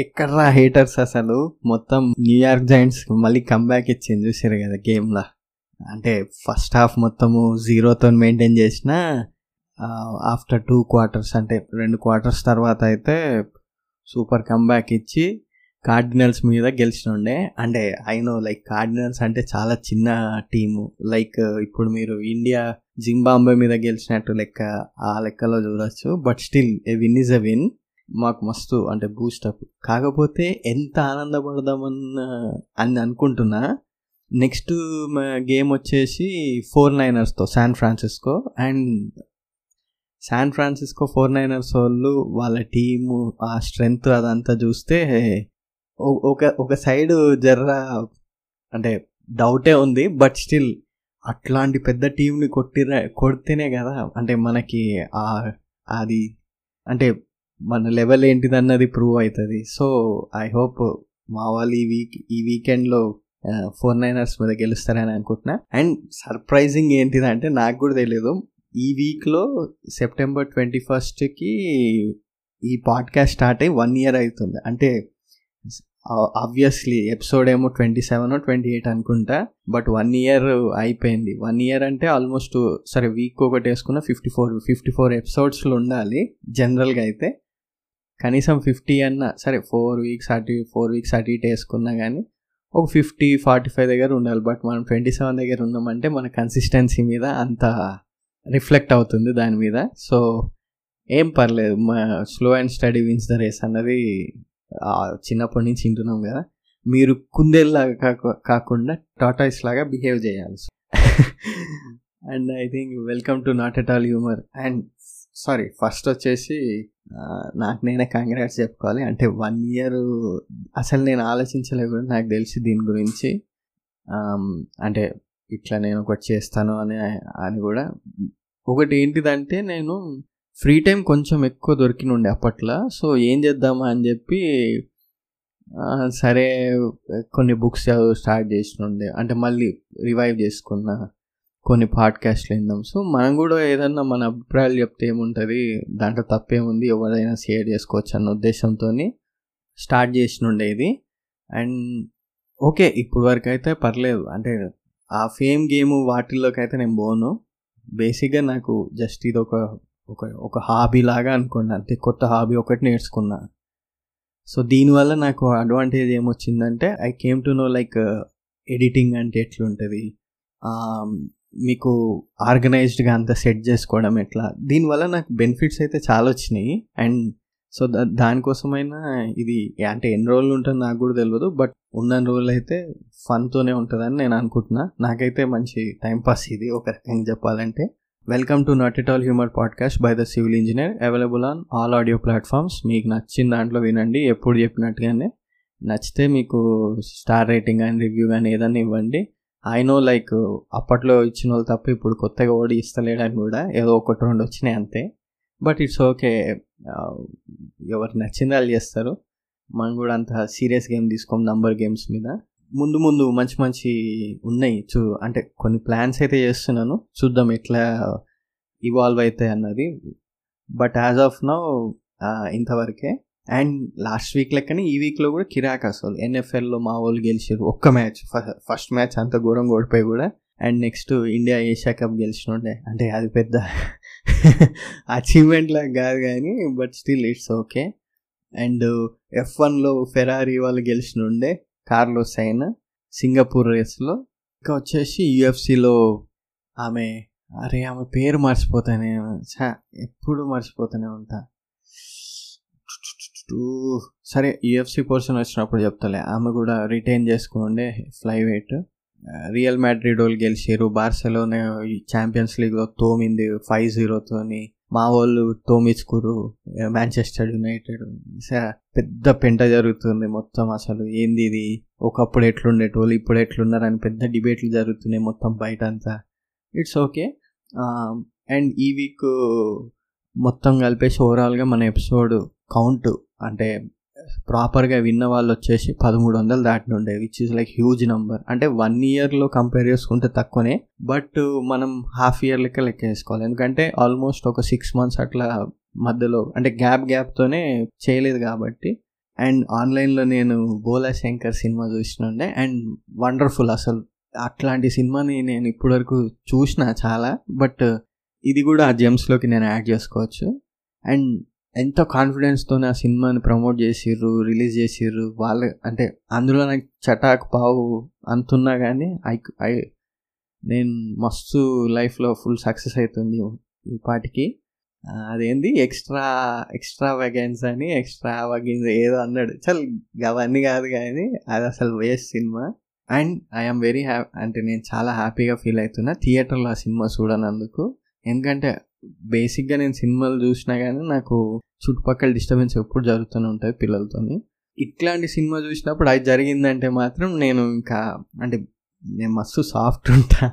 ఎక్కడ్రా హేటర్స్ అసలు? మొత్తం న్యూయార్క్ జాయింట్స్ మళ్ళీ కంబ్యాక్ ఇచ్చింది చూసారు కదా గేమ్లో అంటే ఫస్ట్ హాఫ్ మొత్తము జీరోతో మెయింటైన్ చేసిన ఆఫ్టర్ టూ క్వార్టర్స్ అంటే రెండు క్వార్టర్స్ తర్వాత అయితే సూపర్ కంబ్యాక్ ఇచ్చి కార్డినల్స్ మీద గెలిచినుండే. అంటే అయినో లైక్ కార్డినల్స్ అంటే చాలా చిన్న టీము లైక్ ఇప్పుడు మీరు ఇండియా జింబాంబే మీద గెలిచినట్టు లెక్క ఆ లెక్కలో చూడొచ్చు. But still a win is a win మాకు మస్తు అంటే బూస్టప్ కాకపోతే ఎంత ఆనందపడదామన్న అని అనుకుంటున్నా. నెక్స్ట్ గేమ్ వచ్చేసి four నైనర్స్తో San Francisco and San Francisco four niners వాళ్ళు వాళ్ళ టీము ఆ స్ట్రెంగ్త్ అదంతా చూస్తే ఒక ఒక సైడ్ జర్ర అంటే డౌటే ఉంది. బట్ స్టిల్ అట్లాంటి పెద్ద టీంని కొట్టిన కొడితేనే కదా. అంటే మనకి అది అంటే మన లెవెల్ ఏంటిదన్నది ప్రూవ్ అవుతుంది సో ఐ హోప్ మా వాళ్ళు ఈ వీక్ ఈ వీకెండ్లో ఫోర్ నైనర్స్ మీద గెలుస్తారని అనుకుంటున్నా. అండ్ సర్ప్రైజింగ్ ఏంటిదంటే నాకు కూడా తెలియదు ఈ వీక్లో సెప్టెంబర్ ట్వంటీ ఫస్ట్కి ఈ పాడ్కాస్ట్ స్టార్ట్ అయ్యి వన్ ఇయర్ అవుతుంది అంటే ఆబ్వియస్లీ ఎపిసోడ్ ఏమో ట్వంటీ సెవెన్ ట్వంటీ ఎయిట్ అనుకుంటా. బట్ వన్ ఇయర్ అయిపోయింది. వన్ ఇయర్ అంటే ఆల్మోస్ట్ సరే వీక్ ఒకటి వేసుకున్న ఫిఫ్టీ ఫోర్ ఫిఫ్టీ ఫోర్ ఎపిసోడ్స్లో ఉండాలి జనరల్గా అయితే. కనీసం ఫిఫ్టీ అన్న సరే ఫోర్ వీక్స్ అటు ఫోర్ వీక్స్ అటు ఇటు వేసుకున్నా కానీ ఒక ఫిఫ్టీ ఫార్టీ ఫైవ్ దగ్గర ఉండాలి. బట్ మనం ట్వంటీ సెవెన్ దగ్గర ఉన్నామంటే మన కన్సిస్టెన్సీ మీద అంత రిఫ్లెక్ట్ అవుతుంది దాని మీద. సో ఏం పర్లేదు. మా slow and steady wins the race అన్నది చిన్నప్పటి నుంచి వింటున్నాం కదా. మీరు కుందేల్లాగా కాకుండా టాటాయిస్ లాగా బిహేవ్ చేయాలి. And I think welcome to not at all humour. And sorry first వచ్చేసి నాకు నేనే కంగ్రాట్స్ చెప్పుకోవాలి. అంటే వన్ ఇయర్ అసలు నేను ఆలోచించలేదు కూడా నాకు తెలిసి దీని గురించి అంటే ఇట్లా నేను ఒకటి చేస్తాను అని అని కూడా. ఒకటి ఏంటిదంటే నేను ఫ్రీ టైం కొంచెం ఎక్కువ దొరికినుండే అప్పట్లో. సో ఏం చేద్దామా అని చెప్పి సరే కొన్ని బుక్స్ స్టార్ట్ చేసినుండే. అంటే మళ్ళీ రివైవ్ చేసుకున్నా. కొన్ని పాడ్కాస్ట్లు విందాం. సో మనం కూడా ఏదన్నా మన అభిప్రాయాలు చెప్తే ఏముంటుంది? దాంట్లో తప్పేముంది? ఎవరైనా షేర్ చేసుకోవచ్చు అన్న ఉద్దేశంతో స్టార్ట్ చేసినుండే ఇది. అండ్ ఓకే ఇప్పుడు వరకు అయితే పర్లేదు. అంటే ఆ ఫేమ్ గేమ్ వాటిల్లోకి అయితే నేను పోను. బేసిక్గా నాకు జస్ట్ ఇది ఒక ఒక ఒక హాబీ లాగా అనుకోండి అంతే కొత్త హాబీ ఒకటి నేర్చుకున్నా. సో దీనివల్ల నాకు advantage ఏమొచ్చిందంటే I came to know like editing అంటే ఎట్లుంటుంది? మీకు ఆర్గనైజ్డ్గా అంతా సెట్ చేసుకోవడం ఎట్లా? దీనివల్ల నాకు బెనిఫిట్స్ అయితే చాలా వచ్చినాయి. అండ్ సో దా దానికోసమైనా ఇది అంటే ఎన్ని రోజులు ఉంటుంది నాకు కూడా తెలియదు బట్ ఉన్న రోజులు అయితే ఫన్తోనే ఉంటుందని నేను అనుకుంటున్నా. నాకైతే మంచి టైంపాస్ ఇది ఒక రకంగా చెప్పాలంటే. Welcome to not it all humour podcast by the civil engineer available on all audio platforms. మీకు నచ్చిన దాంట్లో వినండి. ఎప్పుడు చెప్పినట్టుగానే నచ్చితే మీకు స్టార్ రేటింగ్ కానీ రివ్యూ కానీ ఏదైనా ఇవ్వండి. ఐ నో లైక్ అప్పట్లో ఇచ్చిన వాళ్ళు తప్ప ఇప్పుడు కొత్తగా ఓడి ఇస్తలేడని కూడా ఏదో ఒకటి రెండు వచ్చినాయి అంతే. బట్ ఇట్స్ ఓకే ఎవరు నచ్చింది వాళ్ళు చేస్తారు. మనం కూడా అంత సీరియస్ గేమ్ తీసుకోం నంబర్ గేమ్స్ మీద. ముందు ముందు మంచి మంచి ఉన్నాయి. చూ అంటే కొన్ని ప్లాన్స్ అయితే చేస్తున్నాను. చూద్దాం ఎట్లా ఇవాల్వ్ అవుతాయి అన్నది. బట్ యాజ్ ఆఫ్ నౌ ఇంతవరకే అండ్ లాస్ట్ వీక్ లెక్కనే ఈ వీక్లో కూడా కిరాక్ అసలు. ఎన్ఎఫ్ఎల్లో మా వాళ్ళు గెలిచారు. ఒక్క మ్యాచ్. ఫస్ట్ మ్యాచ్ అంత ఘోరం ఓడిపోయి కూడా. And next India Asia cup గెలిచినుండే. అంటే అది పెద్ద అచీవ్మెంట్ లాగా కాదు కానీ but still it's okay and F వన్లో ఫెరారీ వాళ్ళు గెలిచినుండే కార్లోస్ అయిన సింగపూర్ రేస్లో. ఇంకా వచ్చేసి యుఎఫ్సిలో ఆమె అరే ఆమె పేరు మర్చిపోతానే ఎప్పుడు మర్చిపోతూనే ఉంటా. సరే యుఎఫ్సి పోర్షన్ వచ్చినప్పుడు చెప్తలే. ఆమె కూడా రిటైన్ చేసుకోండి ఫ్లై వెయిట్ రియల్ మ్యాడ్రిడ్ వాళ్ళు గెలిచారు బార్సెలోనా ఛాంపియన్స్ లీగ్లో తోమింది ఫైవ్ జీరోతోని మా వాళ్ళు తోమిచ్చుకురు మాంచెస్టర్ యునైటెడ్ పెద్ద పెంట జరుగుతుంది మొత్తం అసలు. ఏంది ఇది? ఒకప్పుడు ఎట్లుండేటోళ్ళు ఇప్పుడు ఎట్లున్నారని పెద్ద డిబేట్లు జరుగుతున్నాయి మొత్తం బయట అంతా ఇట్స్ ఓకే అండ్ ఈ వీక్ మొత్తం కలిపేసి ఓవరాల్గా మన ఎపిసోడ్ కౌంట్ అంటే ప్రాపర్గా విన్న వాళ్ళు వచ్చేసి పదమూడు వందలు దాటినుండే which is like huge number అంటే వన్ ఇయర్లో కంపేర్ చేసుకుంటే తక్కువనే బట్ మనం హాఫ్ ఇయర్ లెక్క లెక్క వేసుకోవాలి. ఎందుకంటే ఆల్మోస్ట్ ఒక సిక్స్ మంత్స్ అట్లా మధ్యలో అంటే గ్యాప్ గ్యాప్తోనే చేయలేదు కాబట్టి. అండ్ ఆన్లైన్లో నేను బోలా శంకర్ సినిమా చూసినుండే అండ్ వండర్ఫుల్ అసలు. అట్లాంటి సినిమాని నేను ఇప్పటివరకు చూసిన చాలా బట్ ఇది కూడా ఆ జెమ్స్లోకి నేను యాడ్ చేసుకోవచ్చు. అండ్ ఎంత కాన్ఫిడెన్స్తో ఆ సినిమాని ప్రమోట్ చేసిర్రు రిలీజ్ చేసిర్రు. వాళ్ళ అంటే అందులో నాకు చటాకు పావు అంతున్నా కానీ ఐ ఐ నేను మస్తు లైఫ్లో ఫుల్ సక్సెస్ అవుతుంది ఈ పాటికి. అదేంది? ఎక్స్ట్రా ఎక్స్ట్రా వెగెన్స్ అని ఎక్స్ట్రా వగిన్స్ ఏదో అన్నాడు. చల్ అవన్నీ కాదు కానీ అది అసలు వేస్ట్ సినిమా. అండ్ ఐఎమ్ వెరీ హ్యాపీ అంటే నేను చాలా హ్యాపీగా ఫీల్ అవుతున్నా. థియేటర్లో ఆ సినిమా చూడనందుకు. ఎందుకంటే బేసిక్గా నేను సినిమాలు చూసినా కానీ నాకు చుట్టుపక్కల డిస్టర్బెన్స్ ఎప్పుడు జరుగుతూనే ఉంటుంది పిల్లలతోని. ఇట్లాంటి సినిమా చూసినప్పుడు అది జరిగిందంటే మాత్రం నేను ఇంకా అంటే నేను మస్తు సాఫ్ట్ ఉంటా.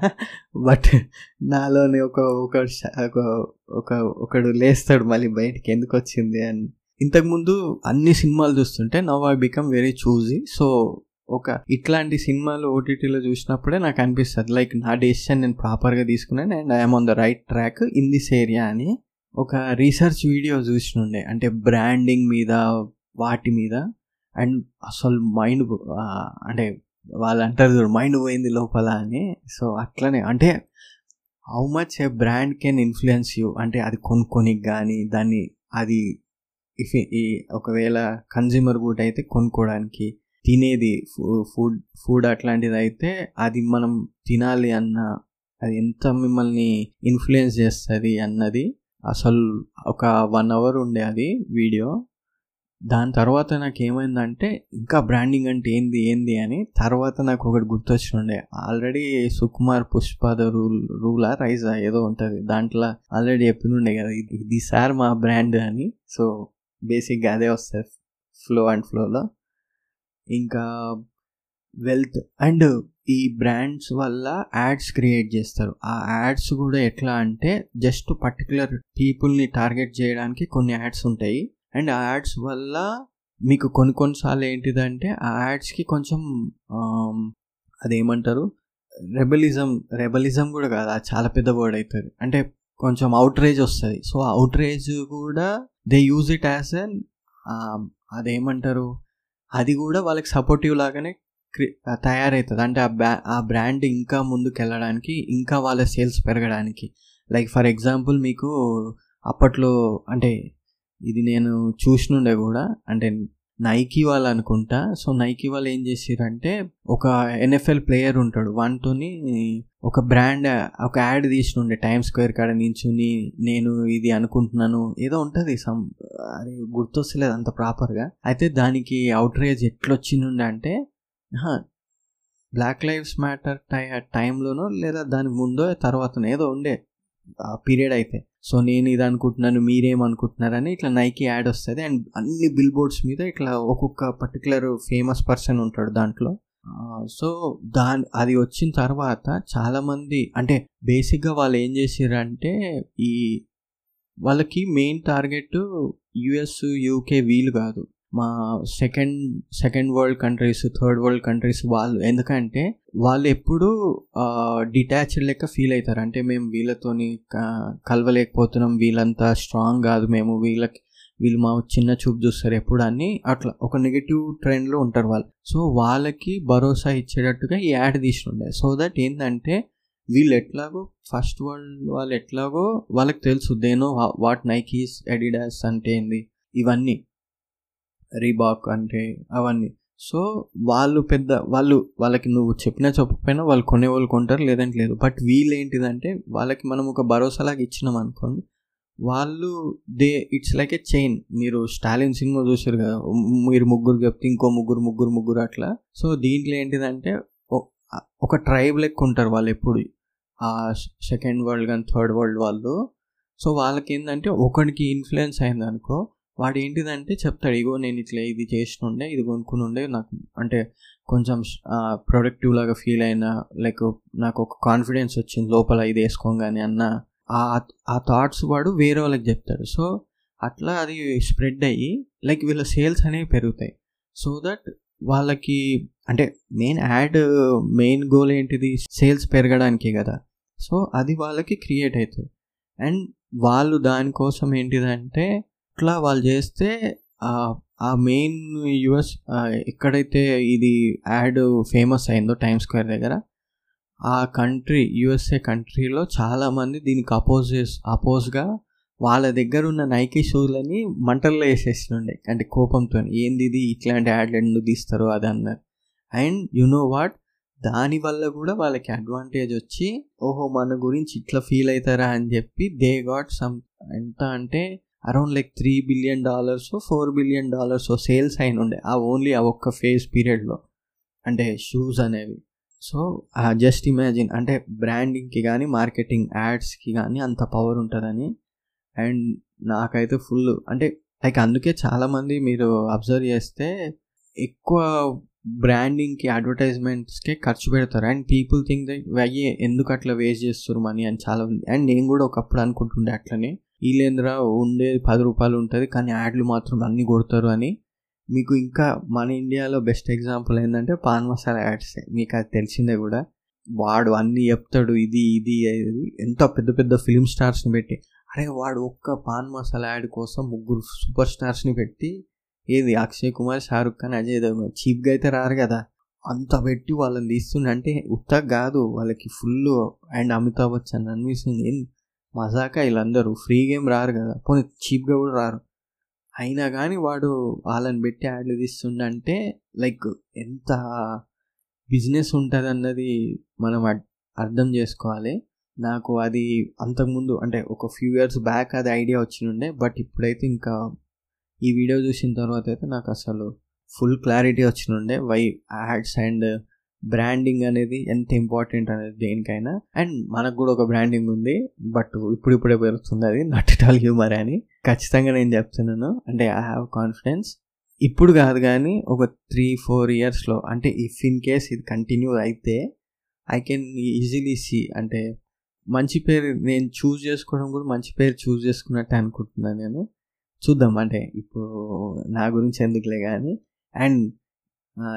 బట్ నాలోని ఒక ఒక ఒక ఒక ఒకడు లేస్తాడు మళ్ళీ బయటికి ఎందుకు వచ్చింది అని. ఇంతకుముందు అన్ని సినిమాలు చూస్తుంటే now I become very choosy. So ఒక ఇట్లాంటి సినిమాలు ఓటీటీలో చూసినప్పుడే నాకు అనిపిస్తుంది. లైక్ నా డెసిషన్ నేను ప్రాపర్గా తీసుకున్నాను and I'm on the right track in this area అని ఒక రీసెర్చ్ వీడియో చూసినుండే. అంటే బ్రాండింగ్ మీద వాటి మీద అండ్ అసలు మైండ్ అంటే వాళ్ళు అంటారు చూడు మైండ్ పోయింది లోపల అని. సో అట్లనే అంటే how much a brand can influence you? అంటే అది కొనుక్కొని కానీ దాన్ని అది ఇఫ్ ఈ ఒకవేళ కన్జ్యూమర్ గుడ్ అయితే కొనుక్కోవడానికి తినేది ఫుడ్ ఫుడ్ అట్లాంటిది అయితే అది మనం తినాలి అన్న అది ఎంత మిమ్మల్ని ఇన్ఫ్లుయెన్స్ చేస్తుంది అన్నది అసలు ఒక వన్ అవర్ ఉండే అది వీడియో. దాని తర్వాత నాకు ఏమైందంటే ఇంకా బ్రాండింగ్ అంటే ఏంది ఏంది అని తర్వాత నాకు ఒకటి గుర్తొచ్చిండే. ఆల్రెడీ సుకుమార్ పుష్పద రూల్ రూలా రైజా ఏదో ఉంటుంది. దాంట్లో ఆల్రెడీ చెప్పినుండే కదా ఇది ఇది సార్ మా బ్రాండ్ అని. సో బేసిక్గా అదే వస్తుంది ఫ్లో అండ్ ఫ్లోలో. ఇంకా వెల్త్ అండ్ ఈ బ్రాండ్స్ వల్ల యాడ్స్ క్రియేట్ చేస్తారు. ఆ యాడ్స్ కూడా ఎట్లా అంటే జస్ట్ పర్టికులర్ పీపుల్ని టార్గెట్ చేయడానికి కొన్ని యాడ్స్ ఉంటాయి. అండ్ ఆ యాడ్స్ వల్ల మీకు కొన్ని కొన్నిసార్లు ఏంటిదంటే ఆ యాడ్స్కి కొంచెం అదేమంటారు? రెబలిజం రెబలిజం కూడా కాదు అది చాలా పెద్ద వర్డ్ అవుతుంది అంటే కొంచెం అవుట్రేజ్ వస్తుంది. సో అవుట్రేజ్ కూడా they use it as an అదేమంటారు? అది కూడా వాళ్ళకి సపోర్టివ్ లాగానే క్రి- తయారవుతుంది అంటే ఆ బ్రా ఆ బ్రాండ్ ఇంకా ముందుకు వెళ్ళడానికి ఇంకా వాళ్ళ సేల్స్ పెరగడానికి. లైక్ ఫర్ ఎగ్జాంపుల్ మీకు అప్పట్లో అంటే ఇది నేను చూసినుండే కూడా అంటే నైకీ వాళ్ళు అనుకుంటా. సో నైకీ వాళ్ళు ఏం చేసారంటే ఒక ఎన్ఎఫ్ఎల్ ప్లేయర్ ఉంటాడు. వానితోని ఒక బ్రాండ్ ఒక యాడ్ తీసినుండే టైమ్ స్క్వేర్ కాడ నించుని నేను ఇది అనుకుంటున్నాను. ఏదో ఉంటుంది సమ్ అది గుర్తొస్తలేదు అంత ప్రాపర్గా. అయితే దానికి అవుట్రేజ్ ఎట్లొచ్చింది అంటే బ్లాక్ లైవ్స్ మ్యాటర్ టై టైంలోనో లేదా దానికి ముందో తర్వాతనో ఏదో ఉండే పీరియడ్ అయితే. సో నేను ఇది అనుకుంటున్నాను మీరేమనుకుంటున్నారని ఇట్లా నైకి యాడ్ వస్తుంది. అండ్ అన్ని బిల్ బోర్డ్స్ మీద ఇట్లా ఒక్కొక్క పర్టికులర్ ఫేమస్ పర్సన్ ఉంటాడు దాంట్లో. సో దాని అది వచ్చిన తర్వాత చాలామంది అంటే బేసిక్గా వాళ్ళు ఏం చేసారంటే ఈ వాళ్ళకి మెయిన్ టార్గెట్ యుఎస్ యూకే వీలు కాదు. మా second second world countries third world countries వాళ్ళు. ఎందుకంటే వాళ్ళు ఎప్పుడు డిటాచ్డ్ లెక్క ఫీల్ అవుతారు అంటే మేము వీళ్ళతోని క- కలవలేకపోతున్నాం. వీళ్ళంతా స్ట్రాంగ్ కాదు. మేము వీళ్ళకి వీళ్ళు మా చిన్న చూపు చూస్తారు ఎప్పుడు అని అట్లా ఒక నెగిటివ్ ట్రెండ్లో ఉంటారు వాళ్ళు. సో వాళ్ళకి భరోసా ఇచ్చేటట్టుగా ఈ యాడ్ తీసుండే సో దట్ ఏంటంటే వీళ్ళు ఎట్లాగో ఫస్ట్ వరల్డ్ వాళ్ళు ఎట్లాగో వాళ్ళకి తెలుసు దేనో వాట్ నైకీస్ ఎడిడాస్ అంటే ఏంది ఇవన్నీ. రీబాక్ అంటే అవన్నీ. సో వాళ్ళు పెద్ద వాళ్ళు వాళ్ళకి నువ్వు చెప్పినా చెప్పకపోయినా వాళ్ళు కొనేవాళ్ళు కొంటారు లేదంటే లేదు. బట్ వీళ్ళు ఏంటిదంటే వాళ్ళకి మనం ఒక భరోసాలాగా ఇచ్చినాం అనుకోండి వాళ్ళు they it's like a chain మీరు స్టాలిన్ సినిమా చూసారు కదా మీరు ముగ్గురు చెప్తే ఇంకో ముగ్గురు ముగ్గురు ముగ్గురు అట్లా. సో దీంట్లో ఏంటిదంటే ఒక ట్రైబ్ లెక్క ఉంటారు వాళ్ళు ఎప్పుడు. ఆ సెకండ్ వరల్డ్ కానీ థర్డ్ వరల్డ్ వాళ్ళు. సో వాళ్ళకి ఏంటంటే ఒకడికి ఇన్ఫ్లుయెన్స్ అయింది అనుకో వాడు ఏంటిదంటే చెప్తాడు ఇగో నేను ఇట్లా ఇది చేసినుండే ఇది కొనుక్కుని ఉండే నాకు అంటే కొంచెం ప్రొడక్టివ్ లాగా ఫీల్ అయినా లైక్ నాకు ఒక కాన్ఫిడెన్స్ వచ్చింది లోపల ఇది వేసుకోగానే అన్న ఆ ఆ థాట్స్ వాడు వేరే వాళ్ళకి చెప్తాడు. సో అట్లా అది స్ప్రెడ్ అయ్యి లైక్ వీళ్ళ సేల్స్ అనేవి పెరుగుతాయి. సో దట్ వాళ్ళకి అంటే మెయిన్ యాడ్ మెయిన్ గోల్ ఏంటిది? సేల్స్ పెరగడానికి కదా. సో అది వాళ్ళకి క్రియేట్ అవుతుంది. అండ్ వాళ్ళు దానికోసం ఏంటిదంటే అట్లా వాళ్ళు చేస్తే ఆ మెయిన్ యుఎస్ ఎక్కడైతే ఇది యాడ్ ఫేమస్ అయిందో టైమ్ స్క్వేర్ దగ్గర ఆ కంట్రీ యుఎస్ఏ కంట్రీలో చాలామంది దీనికి అపోజ్ అపోజ్గా వాళ్ళ దగ్గర ఉన్న నైకీ షూలని మంటల్లో వేసేస్తుండే. అంటే కోపంతో ఏంది ఇది? ఇట్లాంటి యాడ్లు ఎందుకు తీస్తారు? అది అన్నారు. And you know what? దానివల్ల కూడా వాళ్ళకి అడ్వాంటేజ్ వచ్చి ఓహో మన గురించి ఇట్లా ఫీల్ అవుతారా అని చెప్పి దే గాట్ సమ్ ఎంత అంటే around like three billion dollars four billion dollars sales అయిన ఉండే ఆ ఓన్లీ ఆ ఒక్క ఫేజ్ పీరియడ్లో. అంటే షూస్ అనేవి. సో జస్ట్ ఇమాజిన్ అంటే బ్రాండింగ్కి కానీ మార్కెటింగ్ యాడ్స్కి కానీ అంత పవర్ ఉంటుందని. అండ్ నాకైతే ఫుల్ అంటే లైక్ అందుకే చాలామంది మీరు అబ్జర్వ్ చేస్తే ఎక్కువ బ్రాండింగ్కి అడ్వర్టైజ్మెంట్స్కే ఖర్చు పెడతారు. అండ్ పీపుల్ థింక్ దట్ అయ్యే ఎందుకు అట్లా వేస్ట్ చేస్తారు మనీ అని చాలా ఉంది అండ్ నేను కూడా ఒకప్పుడు అనుకుంటుండే అట్లనే. వీళ్ళేంద్రా ఉండేది పది రూపాయలు ఉంటుంది కానీ యాడ్లు మాత్రం అన్నీ కొడతారు అని. మీకు ఇంకా మన ఇండియాలో బెస్ట్ ఎగ్జాంపుల్ ఏంటంటే పాన్ మసాలా యాడ్స్ మీకు అది తెలిసిందే కూడా. వాడు అన్నీ చెప్తాడు ఇది ఇది ఇది. ఎంత పెద్ద పెద్ద ఫిలిం స్టార్స్ని పెట్టి. అరే వాడు ఒక్క పాన్ మసాలా యాడ్ కోసం ముగ్గురు సూపర్ స్టార్స్ని పెట్టి ఏది అక్షయ్ కుమార్ షారుఖ్ ఖాన్ అజయ్ దేవగన్ చీప్గా అయితే రారు కదా. అంత పెట్టి వాళ్ళని తీస్తుండే. అంటే ఉత్తగా కాదు వాళ్ళకి ఫుల్ అండ్ అమితాబ్ బచ్చన్ రణ్వీర్ సింగ్ ఏం మజాకా వీళ్ళందరూ. ఫ్రీ గేమ్ రారు కదా. పోనీ చీప్గా కూడా రారు. అయినా కానీ వాడు వాళ్ళని పెట్టి యాడ్లు తీస్తుండంటే లైక్ ఎంత బిజినెస్ ఉంటుంది అన్నది మనం అర్థం చేసుకోవాలి. నాకు అది అంతకుముందు అంటే ఒక ఫ్యూ ఇయర్స్ బ్యాక్ అది ఐడియా వచ్చినుండే బట్ ఇప్పుడైతే ఇంకా ఈ వీడియో చూసిన తర్వాత అయితే నాకు అసలు ఫుల్ క్లారిటీ వచ్చినుండే వై యాడ్స్ అండ్ బ్రాండింగ్ అనేది ఎంత ఇంపార్టెంట్ అనేది దేనికైనా. అండ్ మనకు కూడా ఒక బ్రాండింగ్ ఉంది బట్ ఇప్పుడు ఇప్పుడే పెరుగుతుంది అది నట్టుటాల్ హ్యూమర్ అని. ఖచ్చితంగా నేను చెప్తున్నాను అంటే ఐ హ్యావ్ కాన్ఫిడెన్స్ ఇప్పుడు కాదు కానీ ఒక త్రీ ఫోర్ ఇయర్స్లో అంటే ఇఫ్ ఇన్ కేస్ ఇది కంటిన్యూ అయితే ఐ కెన్ ఈజీలీ సీ అంటే మంచి పేరు నేను చూస్ చేసుకోవడం కూడా మంచి పేరు చూస్ చేసుకున్నట్టు అనుకుంటున్నాను నేను. చూద్దాం అంటే ఇప్పుడు నా గురించి ఎందుకులే కానీ. అండ్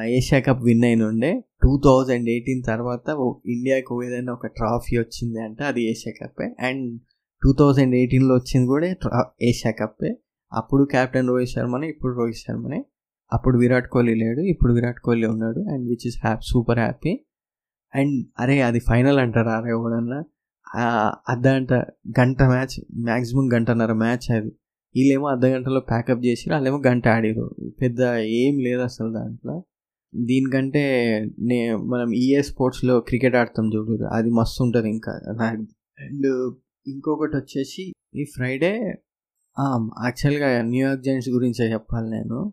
ఏషియా కప్ విన్ అయిన ఉండే టూ థౌజండ్ ఎయిటీన్ తర్వాత ఇండియాకు ఏదైనా ఒక ట్రాఫీ వచ్చింది అంటే అది ఏషియా కప్పే. అండ్ టూ థౌజండ్ ఎయిటీన్లో వచ్చింది కూడా ఏషియా కప్పే. అప్పుడు కెప్టెన్ రోహిత్ శర్మనే ఇప్పుడు రోహిత్ శర్మనే. అప్పుడు విరాట్ కోహ్లీ లేడు ఇప్పుడు విరాట్ కోహ్లీ ఉన్నాడు and which is happy super happy and అరే అది ఫైనల్ అంటారు అరే ఎవడన్నా? అర్ధగంట గంట మ్యాచ్ మ్యాక్సిమం గంటన్నర మ్యాచ్ అది. వీళ్ళేమో అర్ధ గంటలో ప్యాకప్ చేసి వాళ్ళేమో గంట ఆడిరు పెద్ద ఏం లేదు అసలు దాంట్లో. దీనికంటే నే మనం ఈఏ స్పోర్ట్స్లో క్రికెట్ ఆడతాం చూడు అది మస్తు ఉంటుంది ఇంకా. అండ్ ఇంకొకటి వచ్చేసి ఈ ఫ్రైడే యాక్చువల్గా న్యూయార్క్ జైంట్స్ గురించే చెప్పాలి నేను.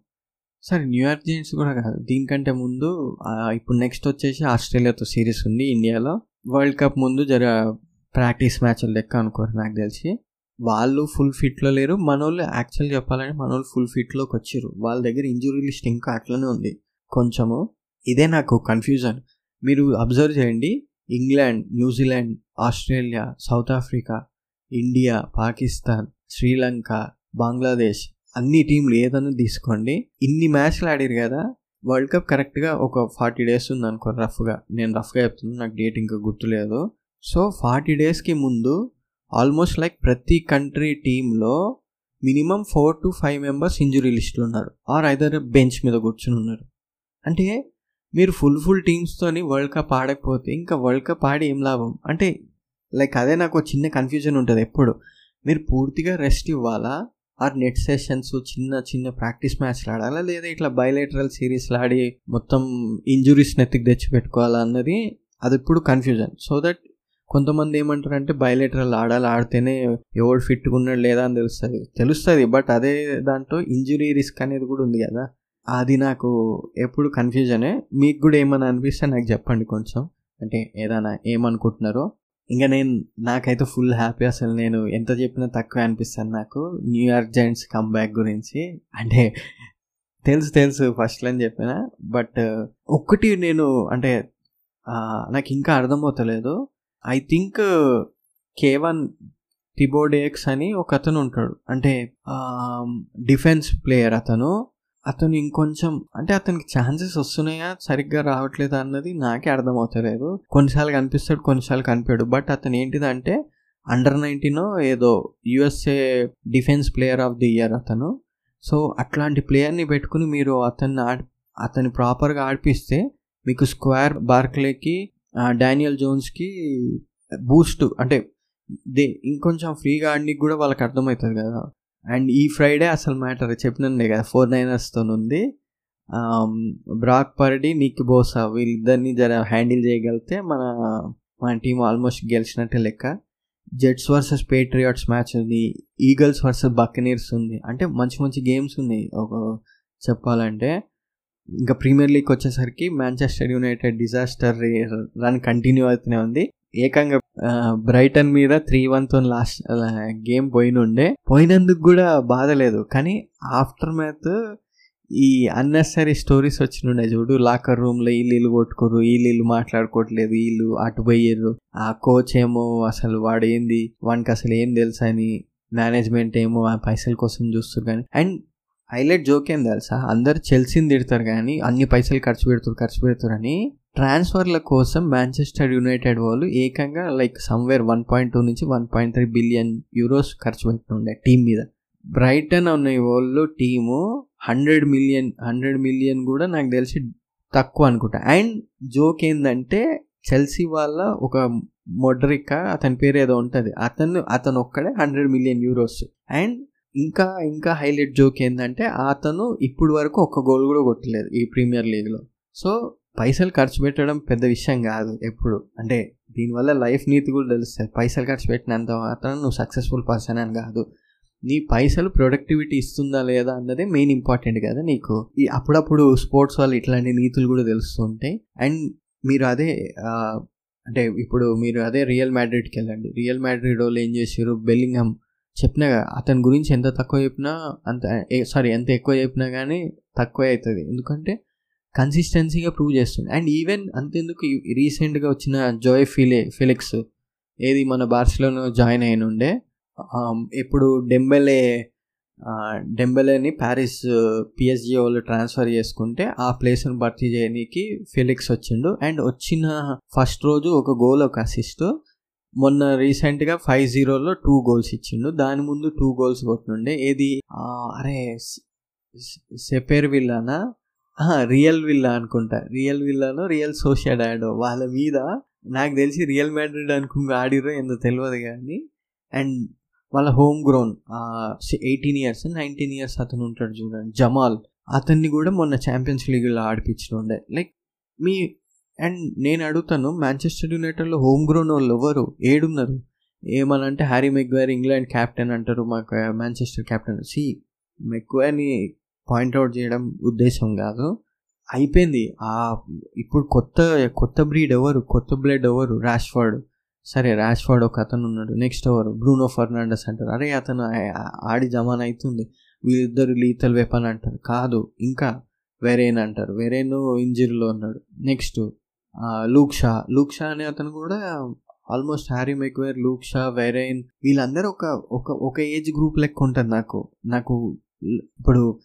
సరే న్యూయార్క్ జైంట్స్ కూడా కాదు. దీనికంటే ముందు ఇప్పుడు నెక్స్ట్ వచ్చేసి ఆస్ట్రేలియాతో సిరీస్ ఉంది ఇండియాలో. వరల్డ్ కప్ ముందు జర ప్రాక్టీస్ మ్యాచ్లు లెక్క అనుకోరు నాకు తెలిసి. వాళ్ళు ఫుల్ ఫిట్లో లేరు. మనోళ్ళు యాక్చువల్ చెప్పాలంటే మనోళ్ళు ఫుల్ ఫిట్లోకి వచ్చారు వాళ్ళ దగ్గర ఇంజురీ లిస్ట్ ఇంకా అట్లనే ఉంది. కొంచెము. ఇదే నాకు కన్ఫ్యూజన్ మీరు అబ్జర్వ్ చేయండి. England New Zealand Australia South Africa India Pakistan Sri Lanka Bangladesh అన్ని టీంలు ఏదన్నా తీసుకోండి. ఇన్ని మ్యాచ్లు ఆడారు కదా వరల్డ్ కప్ కరెక్ట్గా ఒక ఫార్టీ డేస్ ఉంది అనుకో రఫ్గా నేను రఫ్గా చెప్తున్నాను నాకు డేట్ ఇంకా గుర్తులేదు. సో ఫార్టీ డేస్కి ముందు ఆల్మోస్ట్ లైక్ ప్రతి కంట్రీ టీంలో minimum four to five members injury లిస్టులు ఉన్నారు. ఆర్ ఐదర్ బెంచ్ మీద కూర్చుని ఉన్నారు. అంటే మీరు ఫుల్ ఫుల్ టీమ్స్తోని వరల్డ్ కప్ ఆడకపోతే ఇంకా వరల్డ్ కప్ ఆడి ఏం లాభం? అంటే లైక్ అదే నాకు చిన్న కన్ఫ్యూజన్ ఉంటుంది ఎప్పుడు. మీరు పూర్తిగా రెస్ట్ ఇవ్వాలా? ఆర్ నెట్ సెషన్స్ చిన్న చిన్న ప్రాక్టీస్ మ్యాచ్లు ఆడాలా? లేదా ఇట్లా బయలేటరల్ సిరీస్లు ఆడి మొత్తం ఇంజురీస్ నెత్తికి తెచ్చి పెట్టుకోవాలా అన్నది అది ఇప్పుడు కన్ఫ్యూజన్ సో దట్ కొంతమంది ఏమంటారంటే బయలేటరల్ ఆడాలి ఆడితేనే ఎవడు ఫిట్గా ఉన్నాడు లేదా అని తెలుస్తుంది. తెలుస్తుంది బట్ అదే దాంట్లో ఇంజురీ రిస్క్ అనేది కూడా ఉంది కదా. అది నాకు ఎప్పుడు కన్ఫ్యూజనే మీకు కూడా ఏమైనా అనిపిస్తే నాకు చెప్పండి కొంచెం. అంటే ఏదైనా ఏమనుకుంటున్నారో. ఇంకా నేను నాకైతే ఫుల్ హ్యాపీ అసలు. నేను ఎంత చెప్పినా తక్కువ అనిపిస్తాను నాకు. న్యూయార్క్ జైంట్స్ కమ్బ్యాక్ గురించి. అంటే తెలుసు తెలుసు ఫస్ట్లో అని చెప్పిన. బట్ uh, ఒక్కటి నేను అంటే నాకు ఇంకా అర్థమవుతలేదు. ఐ థింక్ కేవన్ టిబోడేక్స్ అని ఒక అతను ఉంటాడు. అంటే డిఫెన్స్ ప్లేయర్ అతను. అతను ఇంకొంచెం అంటే అతనికి ఛాన్సెస్ వస్తున్నాయా? సరిగ్గా రావట్లేదా అన్నది నాకే అర్థమవుతలేదు. కొన్నిసార్లు కనిపిస్తాడు కొన్నిసార్లు కనిపాడు బట్ అతను ఏంటిదంటే అండర్ నైన్టీన్ ఏదో USA defence player of the year అతను. సో అట్లాంటి ప్లేయర్ని పెట్టుకుని మీరు అతన్ని ఆడి అతన్ని ప్రాపర్గా ఆడిపిస్తే మీకు స్క్వేర్ బార్క్లేకి డానియల్ జోన్స్కి బూస్ట్ అంటే దే ఇంకొంచెం ఫ్రీగా ఆడడానికి కూడా వాళ్ళకి అర్థమవుతుంది కదా. అండ్ ఈ ఫ్రైడే అసలు మ్యాటర్. చెప్పినండే కదా ఫోర్ నైనర్స్తో ఉంది. బ్రాక్ పర్డీ నిక్ బోసా వీళ్ళిద్దరిని జర హ్యాండిల్ చేయగలిగితే మన మన టీం ఆల్మోస్ట్ గెలిచినట్టే లెక్క. జెట్స్ వర్సెస్ పేట్రియాట్స్ మ్యాచ్ ఉంది. ఈగల్స్ వర్సెస్ బక్కనీర్స్ ఉంది. అంటే మంచి మంచి గేమ్స్ ఉన్నాయి. ఒక చెప్పాలంటే ఇంకా ప్రీమియర్ లీగ్ వచ్చేసరికి Manchester United disaster run continue అవుతూనే ఉంది. ఏకంగా బ్రైటన్ మీద త్రీ వన్తో లాస్ట్ గేమ్ పోయినుండే. పోయినందుకు కూడా బాధ లేదు. కానీ ఆఫ్టర్ మ్యాత్ ఈ అన్నెసరీ స్టోరీస్ వచ్చినుండే చూడు. లాకర్ రూమ్లో వీళ్ళు ఇల్లు కొట్టుకోరు వీళ్ళు ఇల్లు మాట్లాడుకోవట్లేదు వీళ్ళు అటు పోయారు ఆ కోచ్ ఏమో అసలు వాడు ఏంది వానికి అసలు ఏం తెలుసా అని మేనేజ్మెంట్ ఏమో ఆ పైసల కోసం చూస్తారు కానీ. అండ్ హైలైట్ జోక్ ఏం తెలుసా? అందరు చెల్సింది తిడతారు కానీ అన్ని పైసలు ఖర్చు పెడతారు ఖర్చు పెడతారు అని ట్రాన్స్ఫర్ల కోసం మాంచెస్టర్ యునైటెడ్ వాళ్ళు ఏకంగా like somewhere one point two నుంచి one point three billion euros ఖర్చు పెట్టినుండే టీం మీద. బ్రైటన్ అనే వాళ్ళు team hundred million hundred million కూడా నాకు తెలిసి తక్కువ అనుకుంటా. అండ్ జోక్ ఏంటంటే చెల్సీ వాళ్ళ ఒక మొడ్రిక అతని పేరు ఏదో ఉంటుంది. అతను అతను ఒక్కడే హండ్రెడ్ మిలియన్ యూరోస్. అండ్ ఇంకా ఇంకా హైలైట్ జోక్ ఏంటంటే అతను ఇప్పుడు వరకు ఒక్క గోల్ కూడా కొట్టలేదు ఈ ప్రీమియర్ లీగ్లో. సో పైసలు ఖర్చు పెట్టడం పెద్ద విషయం కాదు ఎప్పుడు. అంటే దీనివల్ల లైఫ్ నీతి కూడా తెలుస్తుంది. పైసలు ఖర్చు పెట్టినంత మాత్రం నువ్వు సక్సెస్ఫుల్ పర్సన్ అని కాదు. నీ పైసలు ప్రొడక్టివిటీ ఇస్తుందా లేదా అన్నదే మెయిన్ ఇంపార్టెంట్ కదా నీకు. ఈ అప్పుడప్పుడు స్పోర్ట్స్ వాళ్ళు ఇట్లాంటి నీతులు కూడా తెలుస్తుంటాయి అండ్ మీరు అదే అంటే ఇప్పుడు మీరు అదే రియల్ మ్యాడ్రిడ్కి వెళ్ళండి. రియల్ మ్యాడ్రిడ్ వాళ్ళు ఏం చేశారు బెల్లింగ్హమ్ చెప్పినా అతని గురించి ఎంత తక్కువ చెప్పినా అంత సారీ ఎంత ఎక్కువ చెప్పినా కానీ తక్కువే అవుతుంది. ఎందుకంటే కన్సిస్టెన్సీగా ప్రూవ్ చేస్తుంది అండ్ ఈవెన్ అంతెందుకు రీసెంట్గా వచ్చిన జోయ్ ఫిలే ఫిలిక్స్ ఏది మన బార్సిలోనో జాయిన్ అయిన ఉండే ఇప్పుడు డెంబెలే డెంబెలేని ప్యారిస్ పిఎస్జి వాళ్ళు ట్రాన్స్ఫర్ చేసుకుంటే ఆ ప్లేస్ని భర్తీ చేయడానికి ఫిలిక్స్ వచ్చిండు అండ్ వచ్చిన ఫస్ట్ రోజు ఒక గోల్ ఒక అసిస్ట్ మొన్న రీసెంట్గా ఫైవ్ జీరోలో టూ గోల్స్ ఇచ్చిండు దాని ముందు టూ గోల్స్ కొట్టినుండే ఏది అరే సెపేర్ విల్లానా రియల్ విల్లా అనుకుంటా. రియల్ విల్లాలో రియల్ సోషియల్ డాడో వాళ్ళ మీద నాకు తెలిసి రియల్ మ్యాడ్రిడ్ అనుకుంటే ఆడిరో ఏందో తెలియదు కానీ అండ్ వాళ్ళ home grown eighteen years nineteen years అతను ఉంటాడు చూడండి జమాల్. అతన్ని కూడా మొన్న ఛాంపియన్స్ లీగ్లో ఆడిపించిన ఉండే లైక్ మీ అండ్ నేను అడుగుతాను మాంచెస్టర్ యునైటెడ్లో హోమ్ గ్రోన్ వాళ్ళు ఎవరు? ఏడున్నారు? ఏమనంటే హ్యారీ మెగ్వైర్ ఇంగ్లాండ్ క్యాప్టెన్ అంటారు మాకు మాంచెస్టర్ క్యాప్టెన్. సి మెక్వైర్ని పాయింట్అవుట్ చేయడం ఉద్దేశం కాదు. అయిపోయింది. ఆ ఇప్పుడు కొత్త కొత్త బ్రీడ్ ఎవరు? కొత్త బ్లడ్ ఎవరు? ర్యాష్ఫర్డ్ సరే ర్యాష్ఫర్డ్ ఒక అతను ఉన్నాడు. నెక్స్ట్ ఎవరు? బ్రూనో ఫర్నాండస్ అంటారు. అరే అతను ఆడి జమాన్ అవుతుంది వీళ్ళిద్దరు లీతల్ వెపన్ అంటారు. కాదు ఇంకా వెరేన్ అంటారు. వెరేన్ ఇంజరీలో ఉన్నాడు. Next Luke Shaw. Luke Shaw అనే అతను కూడా almost Harry Maguire Luke Shaw Varane వీళ్ళందరూ ఒక ఒక ఒక ఏజ్ గ్రూప్ లెక్క ఉంటుంది నాకు. నాకు ఇప్పుడు